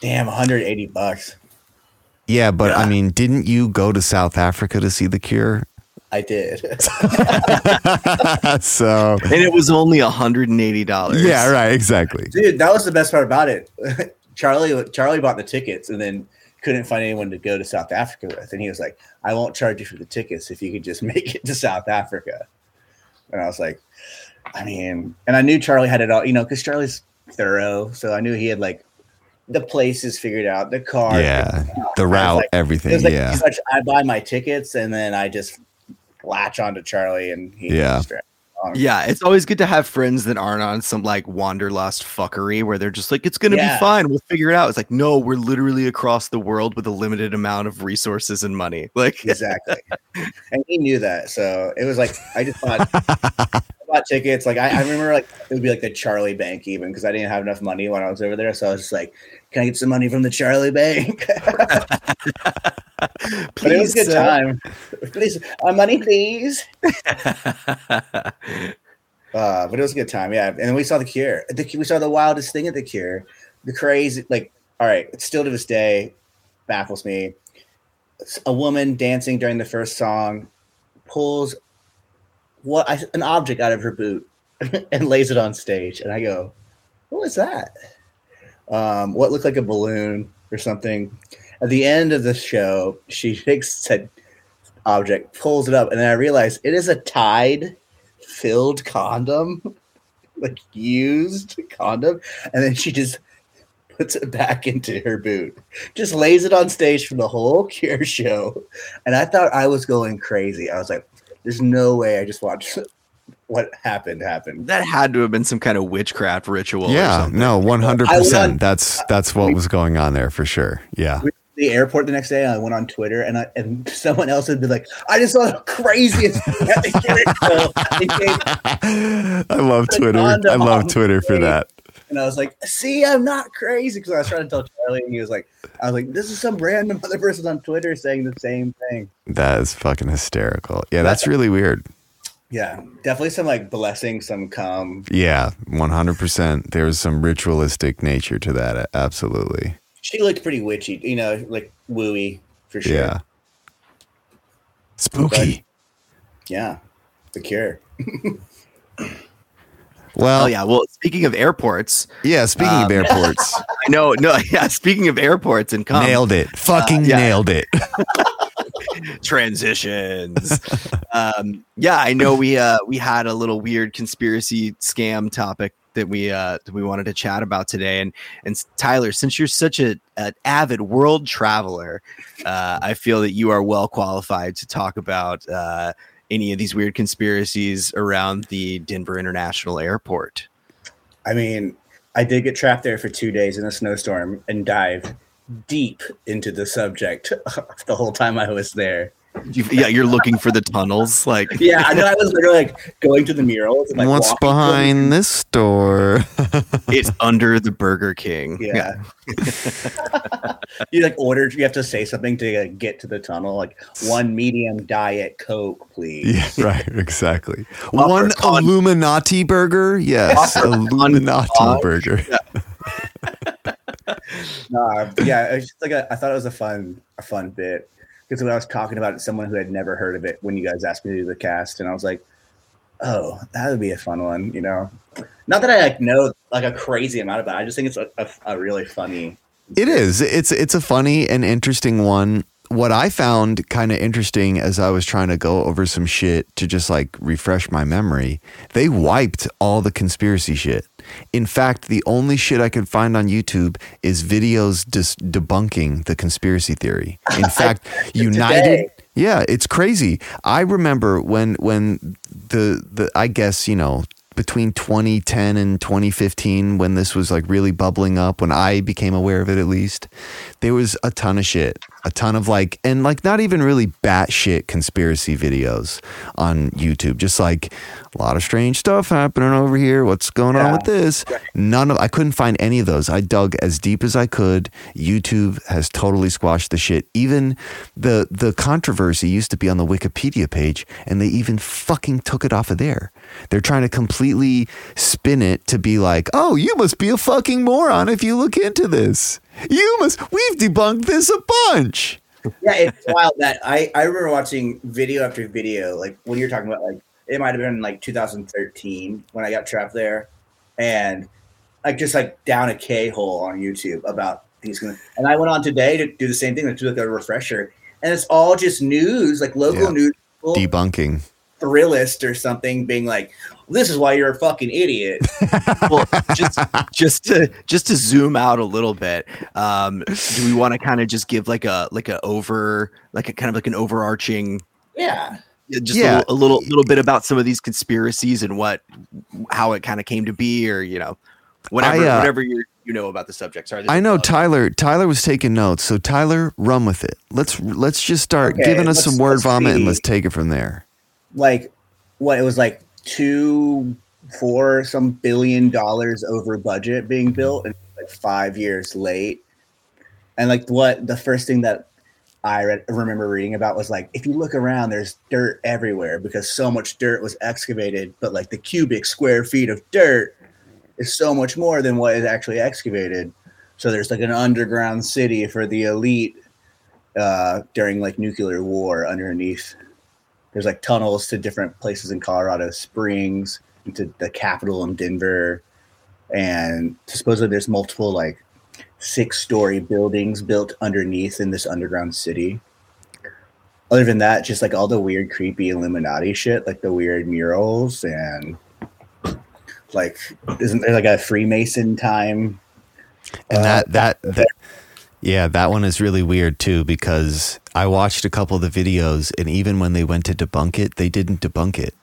Damn, 180 bucks. Yeah, but I mean, didn't you go to South Africa to see The Cure? I did. so And it was only $180. yeah, right, exactly. Dude, that was the best part about it. Charlie Charlie bought the tickets and then couldn't find anyone to go to South Africa with. And he was like, I won't charge you for the tickets if you could just make it to South Africa. And I was like, I mean, and I knew Charlie had it all, you know, because Charlie's thorough. So I knew he had like the places figured out, the car. Yeah, the route, like- everything. like yeah, much I buy my tickets and then I just latch onto Charlie and he Yeah. just dragged along. Yeah, it's always good to have friends that aren't on some like wanderlust fuckery where they're just like, it's gonna Yeah. be fine, we'll figure it out. It's like, no, we're literally across the world with a limited amount of resources and money. Like, exactly. and he knew that. So it was like I just bought, I bought tickets. Like I, I remember like it would be like the Charlie Bank even because I didn't have enough money when I was over there. So I was just like, Can I get some money from the Charlie Bank? but it was a good Please, time. please, uh, money, please. uh, but it was a good time, yeah. And then we saw the Cure. The, we saw the wildest thing at the Cure. The crazy, like, all right, it's still to this day baffles me. A woman dancing during the first song pulls what I, an object out of her boot and lays it on stage, and I go, "What was that?" Um, what looked like a balloon or something. At the end of the show, she takes said object, pulls it up, and then I realize it is a tied filled condom, like used condom, and then she just puts it back into her boot, just lays it on stage for the whole Cure show, and I thought I was going crazy. I was like, "There's no way I just watched what happened happen." that had to have been some kind of witchcraft ritual. yeah, something. no, one hundred percent. That's that's what was going on there for sure. Yeah, the airport the next day. I went on Twitter and I, and someone else had been like, "I just saw the craziest thing at the Cure show." They gave- I love Twitter. I love Twitter for that. And I was like, "See, I'm not crazy." Because I was trying to tell Charlie, and he was like, "I was like, this is some random other person on Twitter saying the same thing." That is fucking hysterical. Yeah, that's really weird. Yeah, definitely some like blessing, some cum. Yeah, one hundred percent. There's some ritualistic nature to that. Absolutely. She looked pretty witchy, you know, like wooey for sure. Yeah. Spooky. yeah. The Cure. Well, Oh yeah. Well, speaking of airports, yeah. Speaking of Um, airports, I know. No, yeah. Speaking of airports and cum, nailed it. Fucking yeah. nailed it. transitions. um, yeah, I know we uh, we had a little weird conspiracy scam topic that we uh, that we wanted to chat about today, and and Tyler, since you're such a an avid world traveler, uh, I feel that you are well qualified to talk about uh, any of these weird conspiracies around the Denver International Airport. I mean, I did get trapped there for two days in a snowstorm and dive deep into the subject the whole time I was there. You, yeah, you're looking for the tunnels, like Yeah, I know. I was literally like going to the murals. And, like, What's walking behind this door? it's under the Burger King. Yeah. you like ordered. You have to say something to like, get to the tunnel. Like one medium diet coke, please. yeah, right, exactly. One con- Illuminati burger? Yes, Illuminati con- burger. Nah, yeah. It's just like a, I thought it was a fun, a fun bit because when I was talking about it, someone who had never heard of it when you guys asked me to do the cast, and I was like, "Oh, that would be a fun one," you know. Not that I like know like a crazy amount about it. I just think it's a, a, a really funny. It is. It's it's a funny and interesting one. What I found kind of interesting as I was trying to go over some shit to just like refresh my memory, they wiped all the conspiracy shit. In fact, the only shit I could find on YouTube is videos dis- debunking the conspiracy theory. In fact, United yeah, it's crazy. I remember when when the the I guess, you know, between 2010 and 2015 when this was like really bubbling up when I became aware of it at least there was a ton of shit a ton of like and like not even really batshit conspiracy videos on YouTube. Just like a lot of strange stuff happening over here. What's going on with this? None of I couldn't find any of those. I dug as deep as I could. YouTube has totally squashed the shit. Even the the controversy used to be on the Wikipedia page and they even fucking took it off of there. They're trying to completely spin it to be like, oh, you must be a fucking moron if you look into this. You must, we've debunked this a bunch. Yeah, it's wild that I I remember watching video after video. Like when you're talking about like it might have been like 2013 when I got trapped there, and like just like down a K hole on YouTube about these. And I went on today to do the same thing, to do like a refresher, and it's all just news, like local Yeah. news. Debunking. Thrillist or something, being like, "This is why you're a fucking idiot." well, just just to just to zoom out a little bit, um, do we want to kind of just give like a like a over like a kind of like an overarching yeah, just Yeah. a, little, a little little bit about some of these conspiracies and what how it kind of came to be, or you know, whatever I, uh, whatever you you know about the subject. Sorry, there's I a know bug. Tyler. Tyler was taking notes, so Tyler, run with it. Let's let's just start Okay, giving us some word let's vomit and let's take it from there. like what it was like two, four, some billion dollars over budget being built, and like five years late. And like what the first thing that I read, remember reading about was like if you look around, there's dirt everywhere because so much dirt was excavated, but like the cubic square feet of dirt is so much more than what is actually excavated. So there's like an underground city for the elite uh, during like nuclear war underneath. There's like tunnels to different places in Colorado Springs, into the capital in Denver, and supposedly there's multiple like six-story buildings built underneath in this underground city. Other than that, just like all the weird, creepy Illuminati shit, like the weird murals and like isn't there like a Freemason time? And Uh, that, that that yeah, that one is really weird too because I watched a couple of the videos and even when they went to debunk it, they didn't debunk it.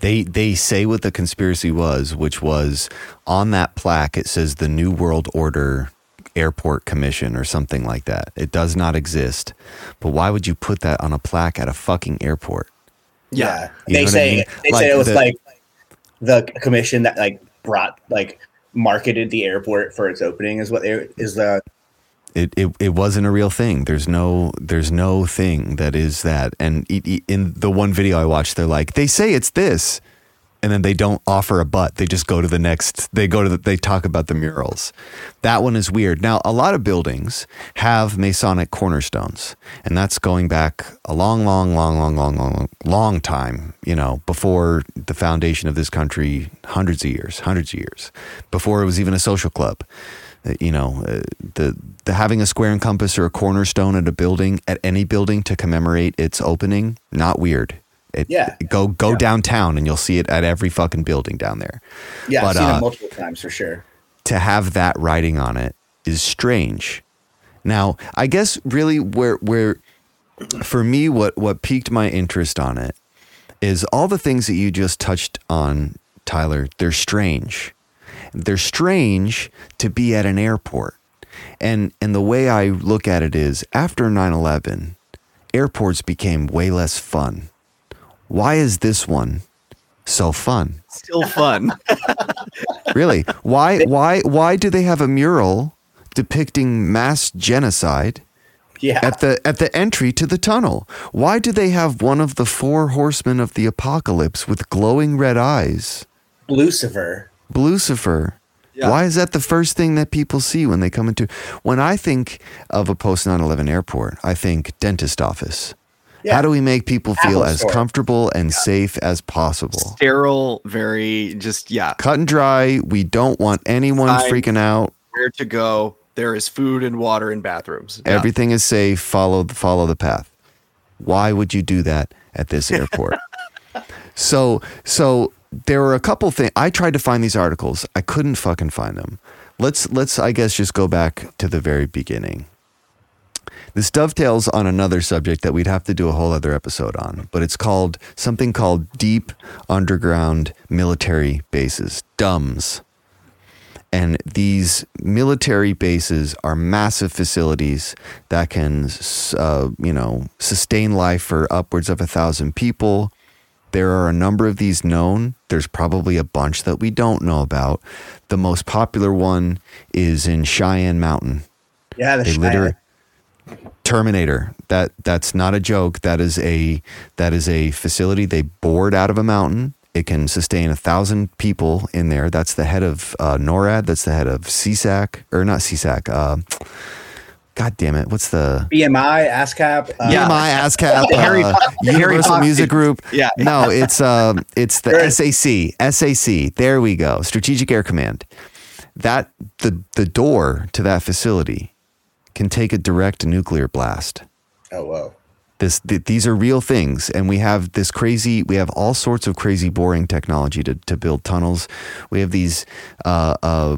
They they say what the conspiracy was, which was on that plaque it says the New World Order Airport Commission or something like that. It does not exist. But why would you put that on a plaque at a fucking airport? yeah. You they what I say mean? they Like say it was the- like the commission that like brought like marketed the airport for its opening is what they is the It, it it wasn't a real thing. There's no there's no thing that is that. And in the one video I watched, they're like, they say it's this. And then they don't offer a butt. They just go to the next. They go to the, they talk about the murals. That one is weird. Now, a lot of buildings have Masonic cornerstones, and that's going back a long, long, long, long, long, long, long time. You know, before the foundation of this country, hundreds of years, hundreds of years, before it was even a social club. Uh, You know, uh, the the having a square and compass or a cornerstone at a building at any building to commemorate its opening, not weird. It, Yeah. Go go Yeah. downtown and you'll see it at every fucking building down there. Yeah, But, I've seen uh, it multiple times for sure. To have that writing on it is strange. Now, I guess really where where for me what what piqued my interest on it is all the things that you just touched on, Tyler. They're strange. They're strange to be at an airport. And and the way I look at it is after 9/11, airports became way less fun. Why is this one so fun? Still fun. Really? Why why why do they have a mural depicting mass genocide Yeah. at the at the entry to the tunnel? Why do they have one of the four horsemen of the apocalypse with glowing red eyes? Lucifer. Lucifer. Yeah. Why is that the first thing that people see when they come into when I think of a post 9/11 airport, I think dentist office. Yeah. How do we make people feel Apple as store. comfortable and safe as possible? Sterile, very just yeah. Cut and dry. We don't want anyone Fine. freaking out. Where to go? There is food and water and bathrooms. Yeah. Everything is safe. Follow the, follow the path. Why would you do that at this airport? so so there were a couple things. I tried to find these articles. I couldn't fucking find them. Let's let's I guess just go back to the very beginning. This dovetails on another subject that we'd have to do a whole other episode on, but it's called something called deep underground military bases, DUMBs. And these military bases are massive facilities that can, uh, you know, sustain life for upwards of a thousand people. There are a number of these known. There's probably a bunch that we don't know about. The most popular one is in Cheyenne Mountain. Yeah, the They Cheyenne. literally Terminator. That that's not a joke. That is a that is a facility they bored out of a mountain. It can sustain a thousand people in there. That's the head of uh, NORAD. That's the head of CSAC or not CSAC. Uh, God damn it! What's the BMI, ASCAP. Uh. BMI ASCAP? Harry uh, Harry Universal Fox Music. Group. Yeah. No, it's um, it's the. SAC. SAC. There we go. Strategic Air Command. That the the door to that facility can take a direct nuclear blast. Oh, wow. This th- these are real things, and we have this crazy. We have all sorts of crazy boring technology to to build tunnels. We have these uh, uh,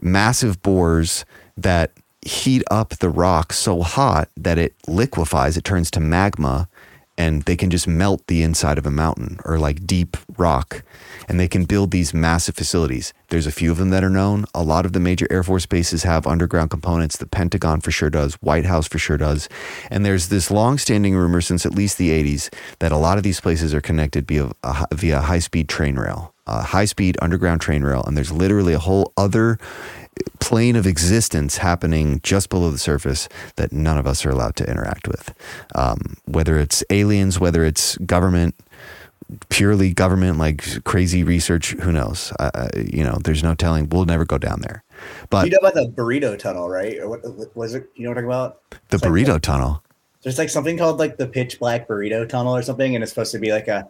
massive bores that heat up the rock so hot that it liquefies. It turns to magma, and they can just melt the inside of a mountain or like deep rock. And they can build these massive facilities. There's a few of them that are known. A lot of the major Air Force bases have underground components. The Pentagon for sure does. White House for sure does. And there's this long-standing rumor since at least the 80s that a lot of these places are connected via a, via high-speed train rail, a high-speed underground train rail. And there's literally a whole other plane of existence happening just below the surface that none of us are allowed to interact with. Um, whether it's aliens, whether it's government, purely government, like crazy research, who knows? Uh, you know, there's no telling. We'll never go down there. But you know about the burrito tunnel, right? Or what was it? You know what I'm talking about? the It's like burrito tunnel. There's like something called like the pitch black burrito tunnel or something, and it's supposed to be like a,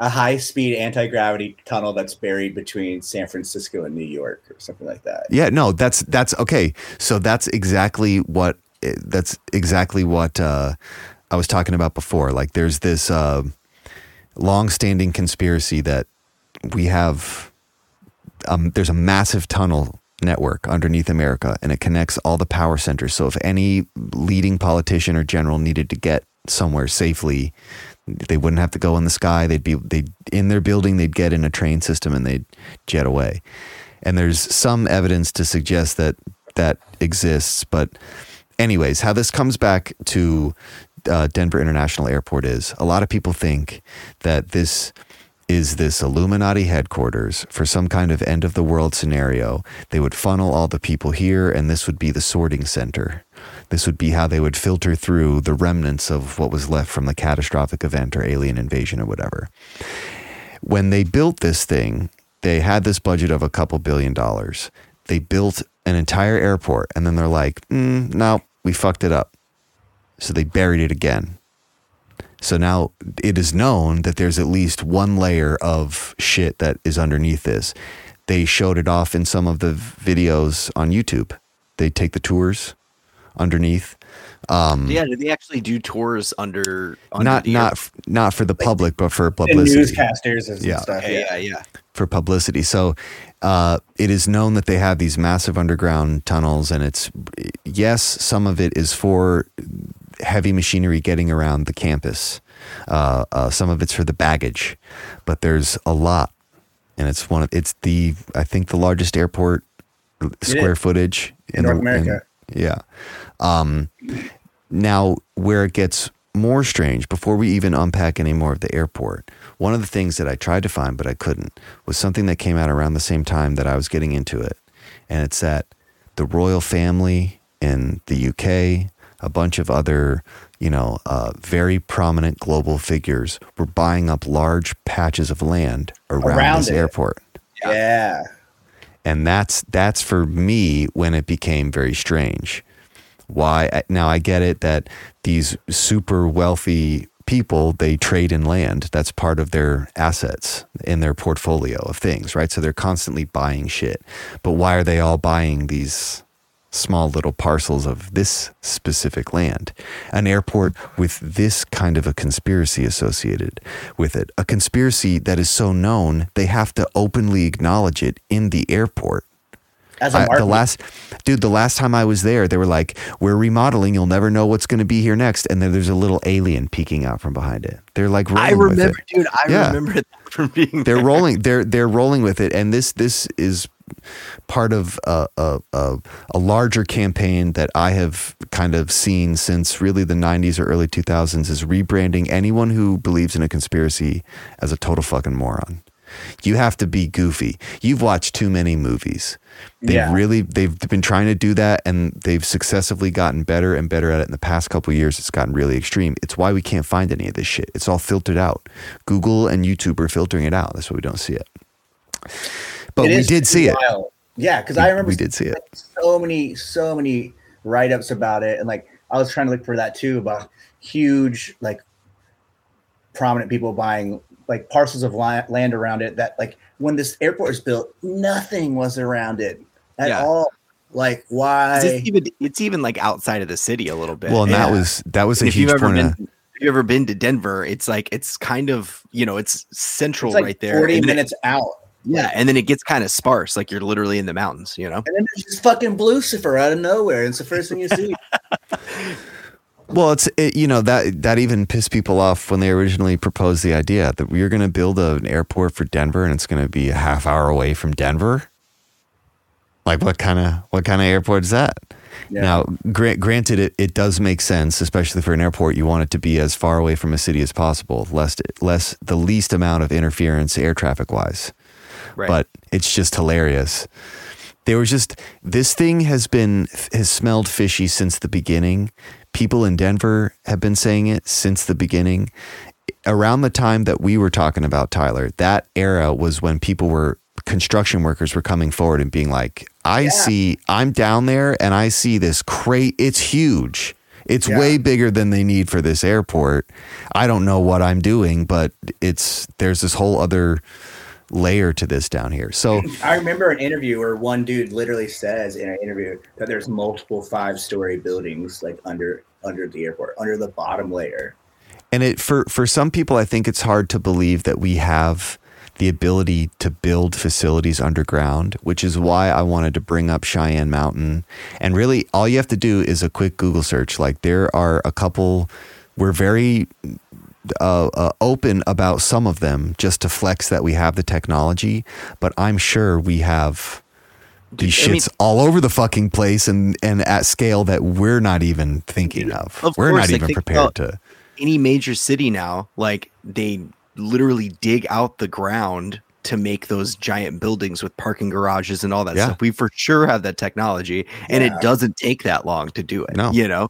a high speed anti gravity tunnel that's buried between San Francisco and New York or something like that. Yeah, no, that's that's okay. So that's exactly what that's exactly what uh, I was talking about before. Like, there's this uh, long-standing conspiracy that we have. Um, there's a massive tunnel network underneath America, and it connects all the power centers. So if any leading politician or general needed to get somewhere safely, they wouldn't have to go in the sky. They'd be they in their building. They'd get in a train system and they'd jet away. And there's some evidence to suggest that that exists. But, anyways, how this comes back to uh, Denver International Airport is a lot of people think that this is this Illuminati headquarters for some kind of end of the world scenario. They would funnel all the people here, and this would be the sorting center. This would be how they would filter through the remnants of what was left from the catastrophic event or alien invasion or whatever. when they built this thing, they had this budget of a couple billion dollars. They built an entire airport, and then they're like, mm, "No, we fucked it up." So they buried it again. So now it is known that there's at least one layer of shit that is underneath this. They showed it off in some of the videos on YouTube. They take the tours underneath. Um, Yeah, do they actually do tours under? under not the not air- f- not for the public, but for The publicity. newscasters and Yeah. stuff. Yeah, Yeah. yeah, yeah. for publicity. So uh, it is known that they have these massive underground tunnels, and it's yes, some of it is for heavy machinery getting around the campus. Uh, uh, some of it's for the baggage, but there's a lot, and it's one of it's the I think the largest airport square footage In North America. yeah. Um, now, where it gets more strange, before we even unpack any more of the airport, one of the things that I tried to find but I couldn't was something that came out around the same time that I was getting into it. And it's that the royal family in the UK, a bunch of other, you know, uh, very prominent global figures were buying up large patches of land around, Around this it. airport. Yeah. and that's that's for me when it became very strange. Why now i get it that these super wealthy people they trade in land. That's part of their assets in their portfolio of things right? So they're constantly buying shit. But why are they all buying these small little parcels of this specific land an airport with this kind of a conspiracy associated with it a conspiracy that is so known they have to openly acknowledge it in the airport As a I, the last dude the last time i was there they were like we're remodeling you'll never know what's going to be here next and then there's a little alien peeking out from behind it they're like I it. remember, dude. I Yeah. remember that from being. they're there. rolling they're they're rolling with it and this this is part of a, a, a, larger campaign that i have kind of seen since really the 90s or early 2000s is rebranding anyone who believes in a conspiracy as a total fucking moron. You have to be goofy. You've watched too many movies. They Yeah. really they've been trying to do that and they've successively gotten better and better at it in the past couple of years. It's gotten really extreme. It's why we can't find any of this shit. It's all filtered out. Google and youtube are filtering it out. That's why we don't see it but It we did see it. Yeah, because I remember we did see it like, so many, so many write ups about it, and like I was trying to look for that too about huge, like prominent people buying like parcels of land around it. That like when this airport was built, nothing was around it at Yeah. all. Like why? It's even, it's even like outside of the city a little bit. well and that was that was a if you've ever point been, of, if you've ever been to Denver, it's like it's kind of you know it's central It's like right there. forty and then it- minutes out, yeah, and then it gets kind of sparse, like you're literally in the mountains. You know, and then there's just fucking Lucifer out of nowhere. And it's the first thing you see. Well, it's it, you know that that even pissed people off when they originally proposed the idea that we are going to build a, an airport for Denver and it's going to be a half hour away from Denver. Like what kind of what kind of airport is that? Yeah. Now, gra- granted, it, it does make sense, especially for an airport. You want it to be as far away from a city as possible, less less the least amount of interference air traffic wise right? but it's just hilarious. There was just this thing has been has smelled fishy since the beginning. People in Denver have been saying it since the beginning. Around the time that we were talking about Tyler, that era was when people were construction workers were coming forward and being like, "I see, I'm down there and I see this crate. It's huge. It's Yeah. way bigger than they need for this airport. I don't know what I'm doing, but it's there's this whole other layer to this down here. So I remember an interview where one dude literally says in an interview that there's multiple five story buildings like under under the airport, under the bottom layer. and it for for some people I think it's hard to believe that we have the ability to build facilities underground, which is why I wanted to bring up Cheyenne Mountain. And really all you have to do is a quick Google search. Like there are a couple we're very uh, uh, open about some of them just to flex that we have the technology, but I'm sure we have these I mean- shits all over the fucking place and and at scale that we're not even thinking of. Of we're course, not even prepared to. any major city now, like they literally dig out the ground to make those giant buildings with parking garages and all that Yeah. stuff. We for sure have that technology, and Yeah. it doesn't take that long to do it. No. You know,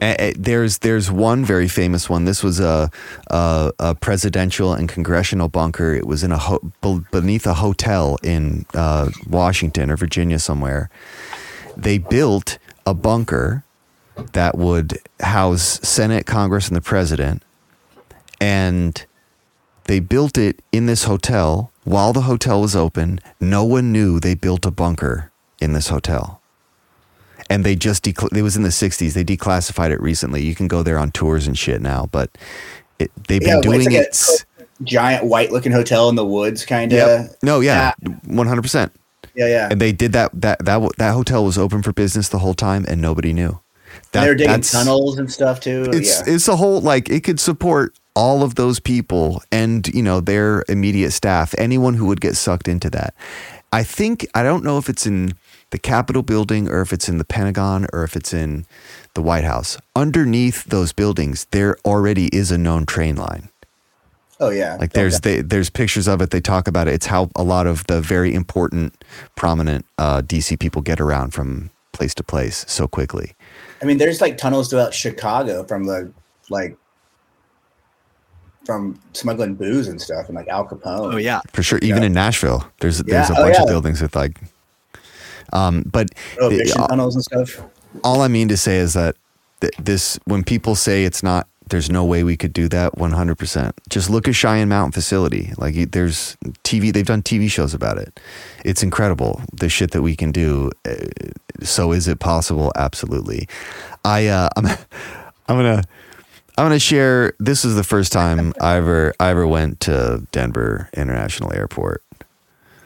There's there's one very famous one. This was a a, a presidential and congressional bunker. It was in a ho- beneath a hotel in uh, Washington or Virginia somewhere. They built a bunker that would house Senate, Congress, and the president, and they built it in this hotel while the hotel was open. No one knew they built a bunker in this hotel and they just decl- it was in the 60s they declassified it recently you can go there on tours and shit now but it, they've been it's doing like it a giant white looking hotel in the woods, kind of. Yep. no yeah 100% Yeah, yeah. and they did that that that that hotel was open for business the whole time and nobody knew And they were digging tunnels and stuff too. it's yeah. it's a whole like it could support all of those people and you know their immediate staff anyone who would get sucked into that i think i don't know if it's in the capitol building or if it's in the pentagon or if it's in the white house. Underneath those buildings there already is a known train line. Oh yeah. like there's they, there's pictures of it. They talk about it. It's how a lot of the very important prominent uh, dc people get around from place to place so quickly. I mean, there's like tunnels throughout Chicago from the like from smuggling booze and stuff, and like Al Capone. Oh yeah. for sure. Even Yeah. in nashville there's there's a Oh, bunch of buildings with like um but prohibition uh, tunnels and stuff. all i mean to say is that th- this when people say it's not there's no way we could do that 100% just look at cheyenne mountain facility. Like there's tv they've done tv shows about it. It's incredible the shit that we can do. Uh, so is it possible? Absolutely. I uh i'm i'm gonna i'm gonna share this is the first time i ever i ever went to denver international airport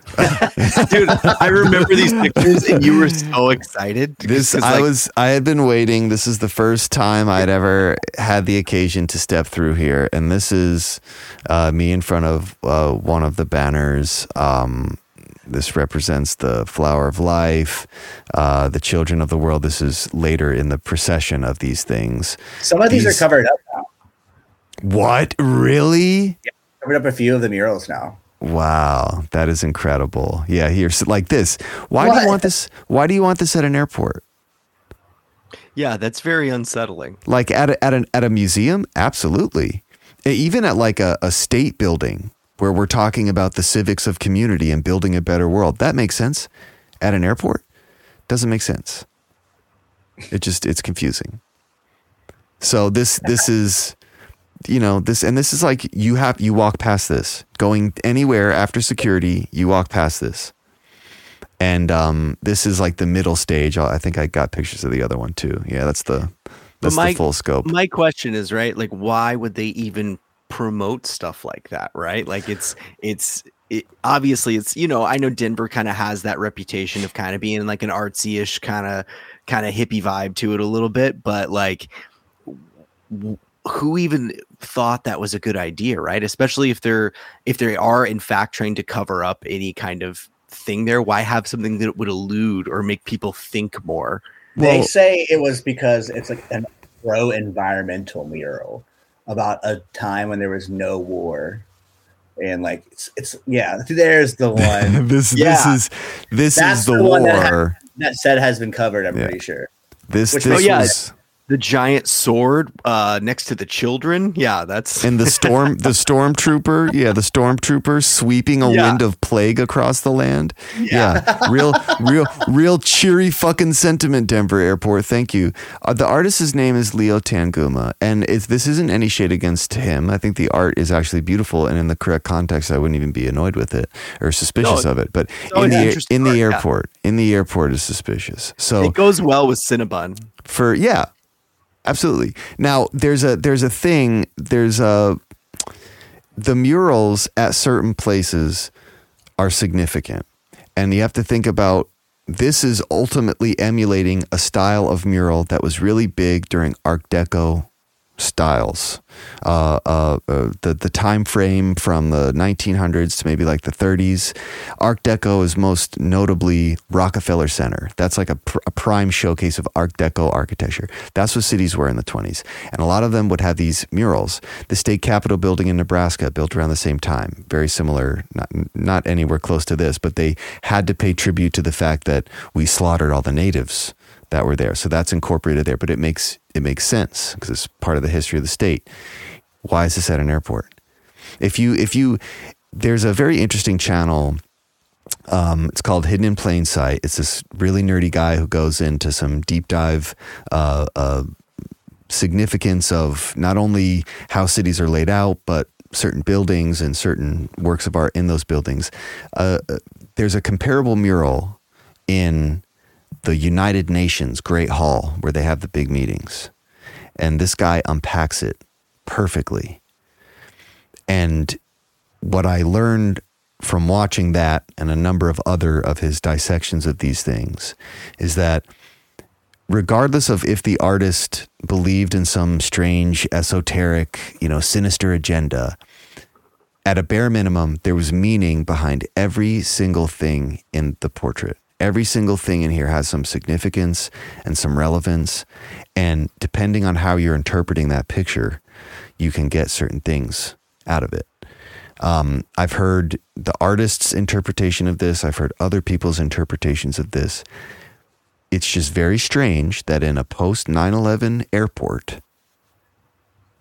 Dude, I remember these pictures and you were so excited. This 'Cause, I like, was I had been waiting. This is the first time I'd ever had the occasion to step through here, and this is uh, me in front of uh, one of the banners. Um, this represents the flower of life, uh, the children of the world. This is later in the procession of these things. Some of these, these- are covered up now. What really? Yeah, Covered up a few of the murals now. Wow, that is incredible. Yeah, here's like this. Why do you want this? Why do you want this at an airport? yeah, that's very unsettling. Like at a, at an at a museum, absolutely. Even at like a, a state building where we're talking about the civics of community and building a better world, that makes sense. At an airport, doesn't make sense. It just it's confusing. So this this is you know this and this is like you have you walk past this going anywhere after security you walk past this and um this is like the middle stage i think i got pictures of the other one too yeah that's the that's my- the full scope My question is, right? Like, why would they even promote stuff like that, right? Like, it's it's it, obviously it's you know I know Denver kind of has that reputation of kind of being like an artsy-ish kind of kind of hippie vibe to it a little bit, but like, w- who even thought that was a good idea, right? Especially if they're if they are in fact trying to cover up any kind of thing there. Why have something that would elude or make people think more? they Well- say it was because it's like an pro environmental mural about a time when there was no war. And like it's, it's yeah, there's the one this this is this That's is the, the one that ha- war that said has been covered. I'm Yeah. pretty sure. this which- this Oh, yeah. The giant sword uh next to the children. Yeah that's and the storm the stormtrooper yeah the stormtrooper sweeping a Yeah. wind of plague across the land. Yeah, real real real cheery fucking sentiment denver airport. Thank you. Uh, the artist's name is leo tanguma and it's this isn't any shade against him i think the art is actually beautiful and in the correct context i wouldn't even be annoyed with it or suspicious No, of it. But no, in the in the art, yeah. airport in the airport is suspicious. So it goes well with cinnabon. For yeah absolutely. Now there's a there's a thing there's a the murals at certain places are significant. And you have to think about this is ultimately emulating a style of mural that was really big during art deco styles uh, uh, uh, the the time frame from the 1900s to maybe like the 30s. Art Deco is most notably Rockefeller Center. That's like a, pr- a prime showcase of Art Deco architecture. That's what cities were in the 20s, and a lot of them would have these murals. The state capitol building in Nebraska built around the same time, very similar, not not anywhere close to this, but they had to pay tribute to the fact that we slaughtered all the natives that were there. So that's incorporated there, but it makes it makes sense because it's part of the history of the state. Why is this at an airport? If you if you there's a very interesting channel um, it's called Hidden in Plain Sight. It's this really nerdy guy who goes into some deep dive uh, uh, significance of not only how cities are laid out, but certain buildings and certain works of art in those buildings. Uh, there's a comparable mural in the United Nations Great Hall where they have the big meetings. And this guy unpacks it perfectly. And what I learned from watching that and a number of other of his dissections of these things is that regardless of if the artist believed in some strange esoteric, you know, sinister agenda, at a bare minimum there was meaning behind every single thing in the portrait. Every single thing in here has some significance and some relevance and depending on how you're interpreting that picture, you can get certain things out of it. Um, I've heard the artist's interpretation of this. I've heard other people's interpretations of this. It's just very strange that in a post 9 11 airport,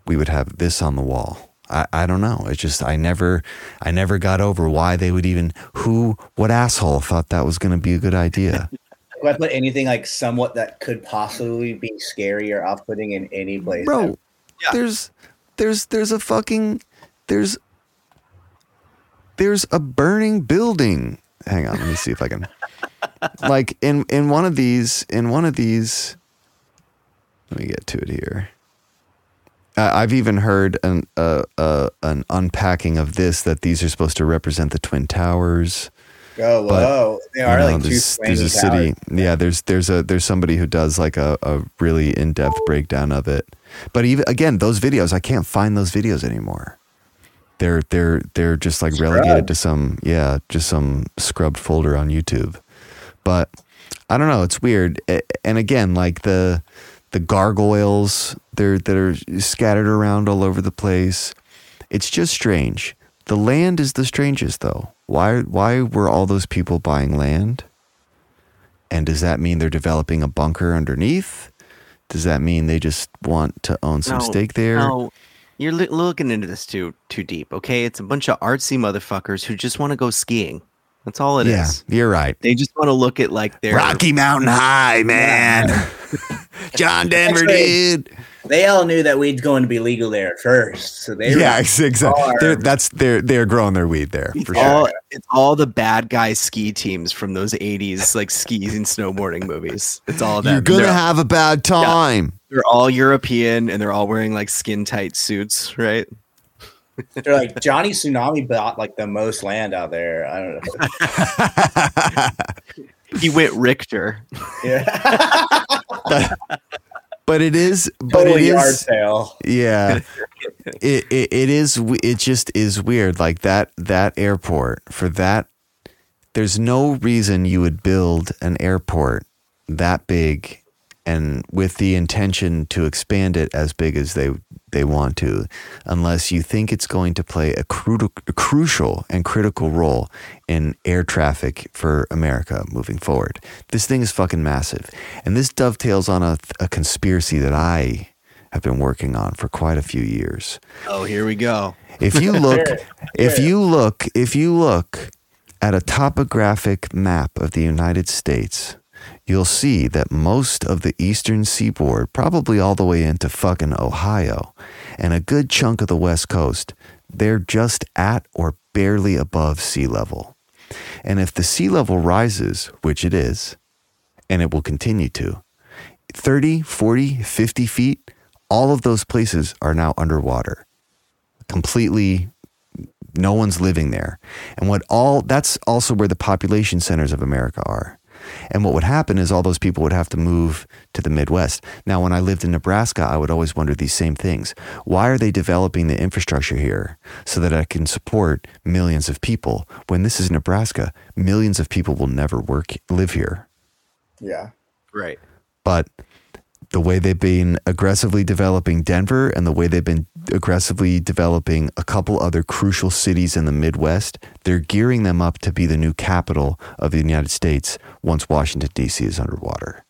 we would have this on the wall. I, I don't know. It's just I never I never got over why they would even who what asshole thought that was going to be a good idea. Do I put anything like somewhat that could possibly be scary or off-putting in any place? Bro, there's there's there's a fucking there's there's a burning building. Hang on, let me see if I can. like in in one of these in one of these. Let me get to it here. I've even heard an uh, uh, an unpacking of this that these are supposed to represent the twin towers. Oh, whoa! They You are know, like two there's, there's a city. towers. Yeah, there's there's a there's somebody who does like a, a really in depth breakdown of it. But even again, those videos I can't find those videos anymore. They're they're they're just like relegated to some yeah just some scrubbed folder on YouTube. But I don't know. It's weird. And again, like the the gargoyles they're that are scattered around all over the place. It's just strange. The land is the strangest though. Why why were all those people buying land? And does that mean they're developing a bunker underneath? Does that mean they just want to own some No, stake there? No, you're looking into this too too deep. Okay, it's a bunch of artsy motherfuckers who just want to go skiing. That's all it is. yeah, you're right. They just want to look at like their Rocky Mountain High, man. John Denver, Actually, dude. They all knew that weed's going to be legal there at first, so they yeah, exactly. They're, that's they're they're growing their weed there It's for sure. all it's all the bad guy ski teams from those '80s like skis and snowboarding movies. It's all them. You're gonna they're, have a bad time. they're all European and they're all wearing like skin tight suits, right? They're like Johnny Tsunami bought like the most land out there. I don't know. He went Richter. Yeah, but it is. But total it yard is. sale. Yeah, it, it it is. It just is weird. Like that that airport for that. There's no reason you would build an airport that big, and with the intention to expand it as big as they they want to, unless you think it's going to play a, cru- a crucial and critical role in air traffic for America moving forward. This thing is fucking massive, and this dovetails on a, a conspiracy that I have been working on for quite a few years. Oh, here we go. If you look, if you look, if you look at a topographic map of the United States, you'll see that most of the eastern seaboard, probably all the way into fucking Ohio, and a good chunk of the west coast, they're just at or barely above sea level. And if the sea level rises, which it is, and it will continue to, 30, 40, 50 feet, all of those places are now underwater. Completely no one's living there. And what all that's also where the population centers of america are and what would happen is all those people would have to move to the midwest. Now when i lived in nebraska i would always wonder these same things. Why are they developing the infrastructure here so that i can support millions of people when this is nebraska? Millions of people will never work live here. Yeah, Right. but the way they've been aggressively developing Denver and the way they've been aggressively developing a couple other crucial cities in the Midwest, they're gearing them up to be the new capital of the United States once Washington, D.C. is underwater.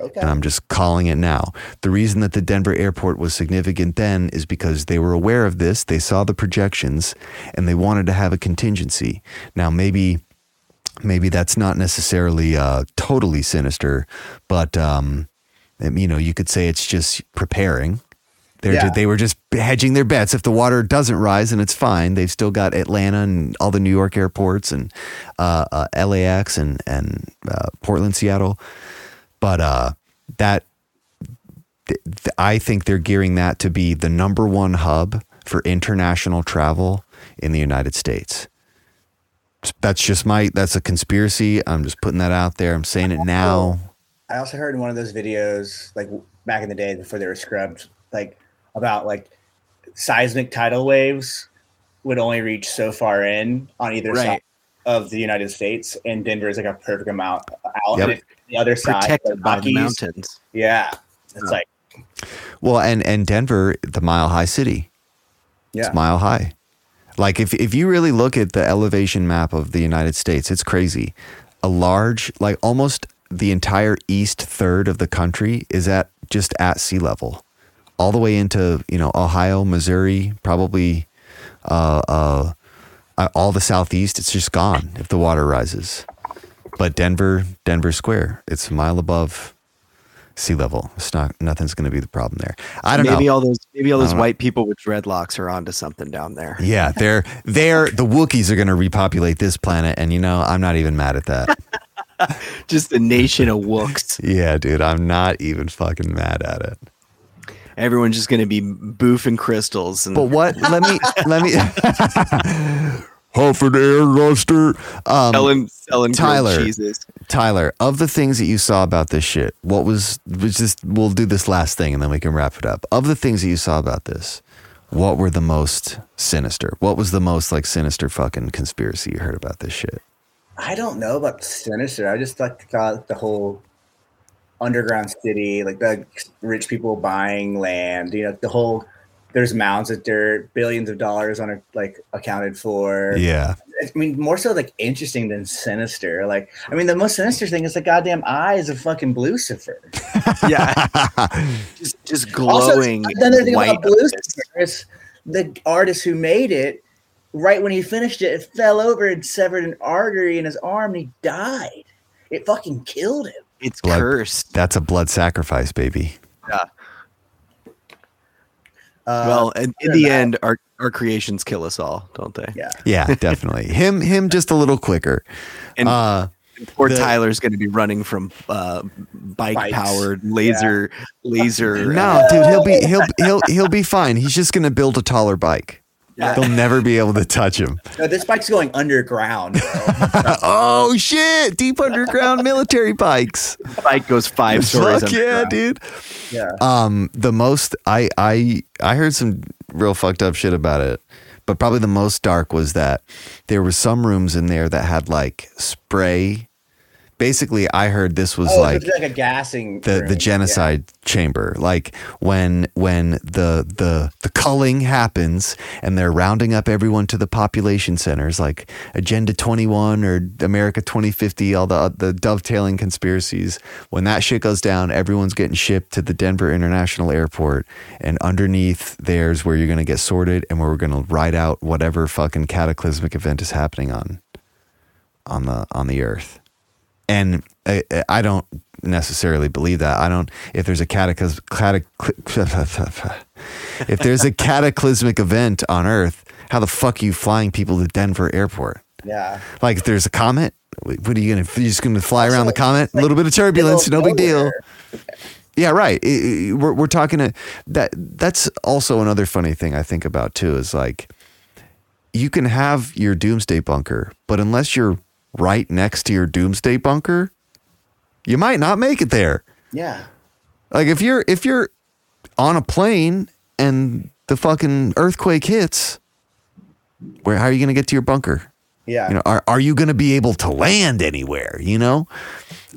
Okay. And I'm just calling it now. The reason that the Denver airport was significant then is because they were aware of this, they saw the projections, and they wanted to have a contingency. Now, maybe maybe that's not necessarily uh, totally sinister, but um, you know, you could say it's just preparing. They're Yeah. they were just hedging their bets. If the water doesn't rise, and it's fine. They've still got Atlanta and all the New York airports and uh, uh, LAX and and uh, Portland, Seattle. But uh, that th- th- I think they're gearing that to be the number one hub for international travel in the United States. That's just my that's a conspiracy. I'm just putting that out there. I'm saying it now. I also heard in one of those videos, like back in the day before they were scrubbed, like about like seismic tidal waves would only reach so far in on either Right. side of the United States, and Denver is like a perfect amount out. Yep. The other side, Protected the by the mountains. Yeah, it's like Well, and and Denver, the mile high city. yeah, It's mile high. Like if if you really look at the elevation map of the United States, it's crazy. A large, like almost the entire east third of the country is at just at sea level, all the way into you know Ohio, Missouri, probably uh, uh, uh, all the southeast. It's just gone if the water rises. But Denver, Denver Square, it's a mile above sea level. It's not nothing's going to be the problem there. I don't maybe know. all those maybe all those know. white people with dreadlocks are onto something down there. Yeah, they're they're the Wookiees are going to repopulate this planet, and you know I'm not even mad at that. Just a nation of wooks. yeah, dude, I'm not even fucking mad at it. Everyone's just going to be boofing crystals and But what? Let me let me. Huff an air luster. Um, selling grilled Tyler. Tyler, of the things that you saw about this shit, what was was just we'll do this last thing and then we can wrap it up. Of the things that you saw about this, what were the most sinister? What was the most like sinister fucking conspiracy you heard about this shit? I don't know about Sinister. I just like thought the whole underground city, like the rich people buying land. You know, the whole there's mounds of dirt, billions of dollars on it, like accounted for. Yeah. I mean, more so like interesting than sinister. Like, I mean, the most sinister thing is the goddamn eyes of fucking Blucifer. Yeah, just just Also, glowing another thing white. about Blucifer is the artist who made it. Right when he finished it, it fell over and severed an artery in his arm, and he died. It fucking killed him. It's Blood- cursed. That's a blood sacrifice, baby. Uh, well, in, in the than end, our our creations kill us all, don't they? yeah. Yeah, definitely. him him just a little quicker. And Uh poor the- Tyler's going to be running from uh, bike powered laser laser. no, dude, he'll be he'll he'll he'll be fine. He's just gonna build a taller bike. Yeah. They'll never be able to touch him. No, this bike's going underground. Oh shit! Deep underground military bikes. bike goes five stories. Fuck yeah, dude. yeah. Um, the most I I I heard some real fucked up shit about it, but probably the most dark was that there were some rooms in there that had like spray. Basically, I heard this was oh, like like a gassing. the room. the genocide chamber like when when the the the culling happens and they're rounding up everyone to the population centers like agenda 21 or america 2050 all the the dovetailing conspiracies when that shit goes down everyone's getting shipped to the denver international airport and underneath there's where you're going to get sorted and where we're going to ride out whatever fucking cataclysmic event is happening on on the on the earth and I, I don't necessarily believe that. I don't. If there's a cataclysm, if there's a cataclysmic event on Earth, how the fuck are you flying people to Denver Airport? Yeah. Like, if there's a comet, what are you gonna? You're just gonna fly around the comet? A little bit of turbulence, no big deal. Yeah, right. We're we're talking to that. That's also another funny thing I think about too. Is like you can have your doomsday bunker, but unless you're right next to your doomsday bunker, you might not make it there. Yeah. Like if you're if you're on a plane and the fucking earthquake hits, where how are you going to get to your bunker? Yeah. You know, are are you going to be able to land anywhere? You know,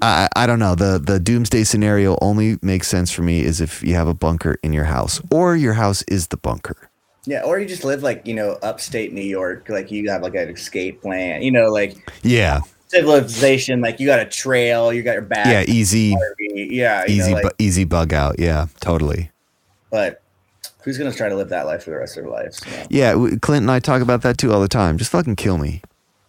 I I don't know. the The doomsday scenario only makes sense for me is if you have a bunker in your house or your house is the bunker. Yeah. Or you just live like, you know, upstate New York. Like you have like an escape plan, you know, like Yeah, civilization, like you got a trail, you got your back. Yeah, easy, yeah, easy, know, like, bu- easy bug out. Yeah, totally. but who's gonna try to live that life for the rest of their lives? You know? Yeah, Clint and I talk about that too all the time. Just fucking kill me.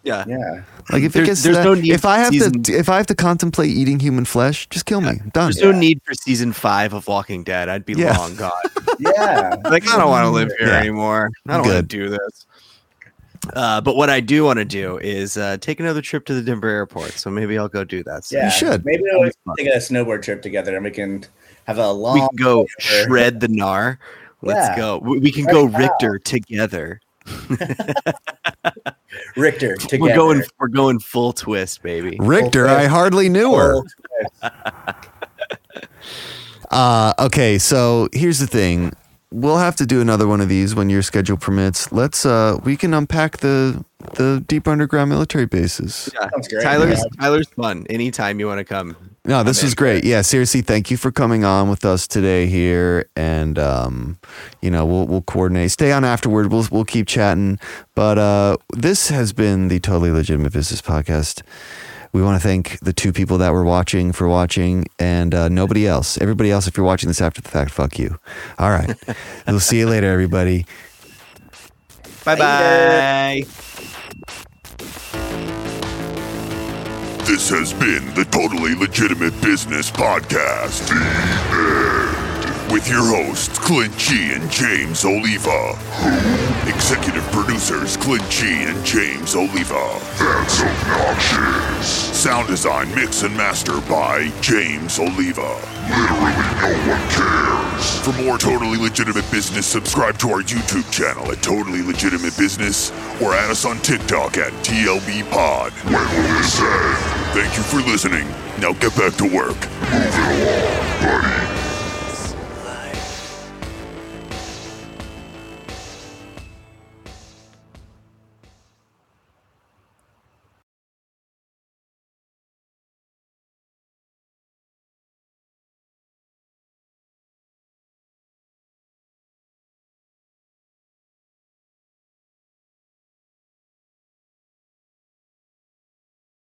Yeah. Yeah, Like if it There's- gets to there's that- no need if I have season- to if I have to contemplate eating human flesh, just kill me. I'm done. There's no need for season five of Walking Dead. I'd be Yeah. long gone. yeah. like I don't want to live here Yeah. anymore. I don't want to do this. Uh, but what I do want to do is uh, take another trip to the Denver airport. So maybe I'll go do that. soon. Yeah, should. Maybe we'll take a snowboard trip together, and we can have a long. we can go shred the gnar. Let's Yeah. go. We, we can go Richter together. Richter together. We're going. We're going full twist, baby. Richter, I hardly knew her. Full twist. Uh, okay, so here's the thing. We'll have to do another one of these when your schedule permits. Let's uh we can unpack the the deep underground military bases. Yeah. Tyler's Yeah. Tyler's fun. Anytime you want to come. No, this I'm was great. Yeah, seriously, thank you for coming on with us today here and um you know, we'll we'll coordinate. Stay on afterward. We'll we'll keep chatting. But uh this has been the totally legitimate business podcast. We want to thank the two people that were watching for watching and uh, nobody else. Everybody else, if you're watching this after the fact, fuck you. All right. we'll see you later, everybody. Bye bye. This has been the Totally Legitimate Business Podcast. The end. With your hosts, Clint G and James Oliva. Who? Executive producers, Clint G and James Oliva. That's obnoxious. Sound design, mix, and master by James Oliva. Literally no one cares. For more Totally Legitimate Business, subscribe to our YouTube channel at Totally Legitimate Business or add us on TikTok at TLB Pod. When will this end? Thank you for listening. Now get back to work. Move it along, buddy.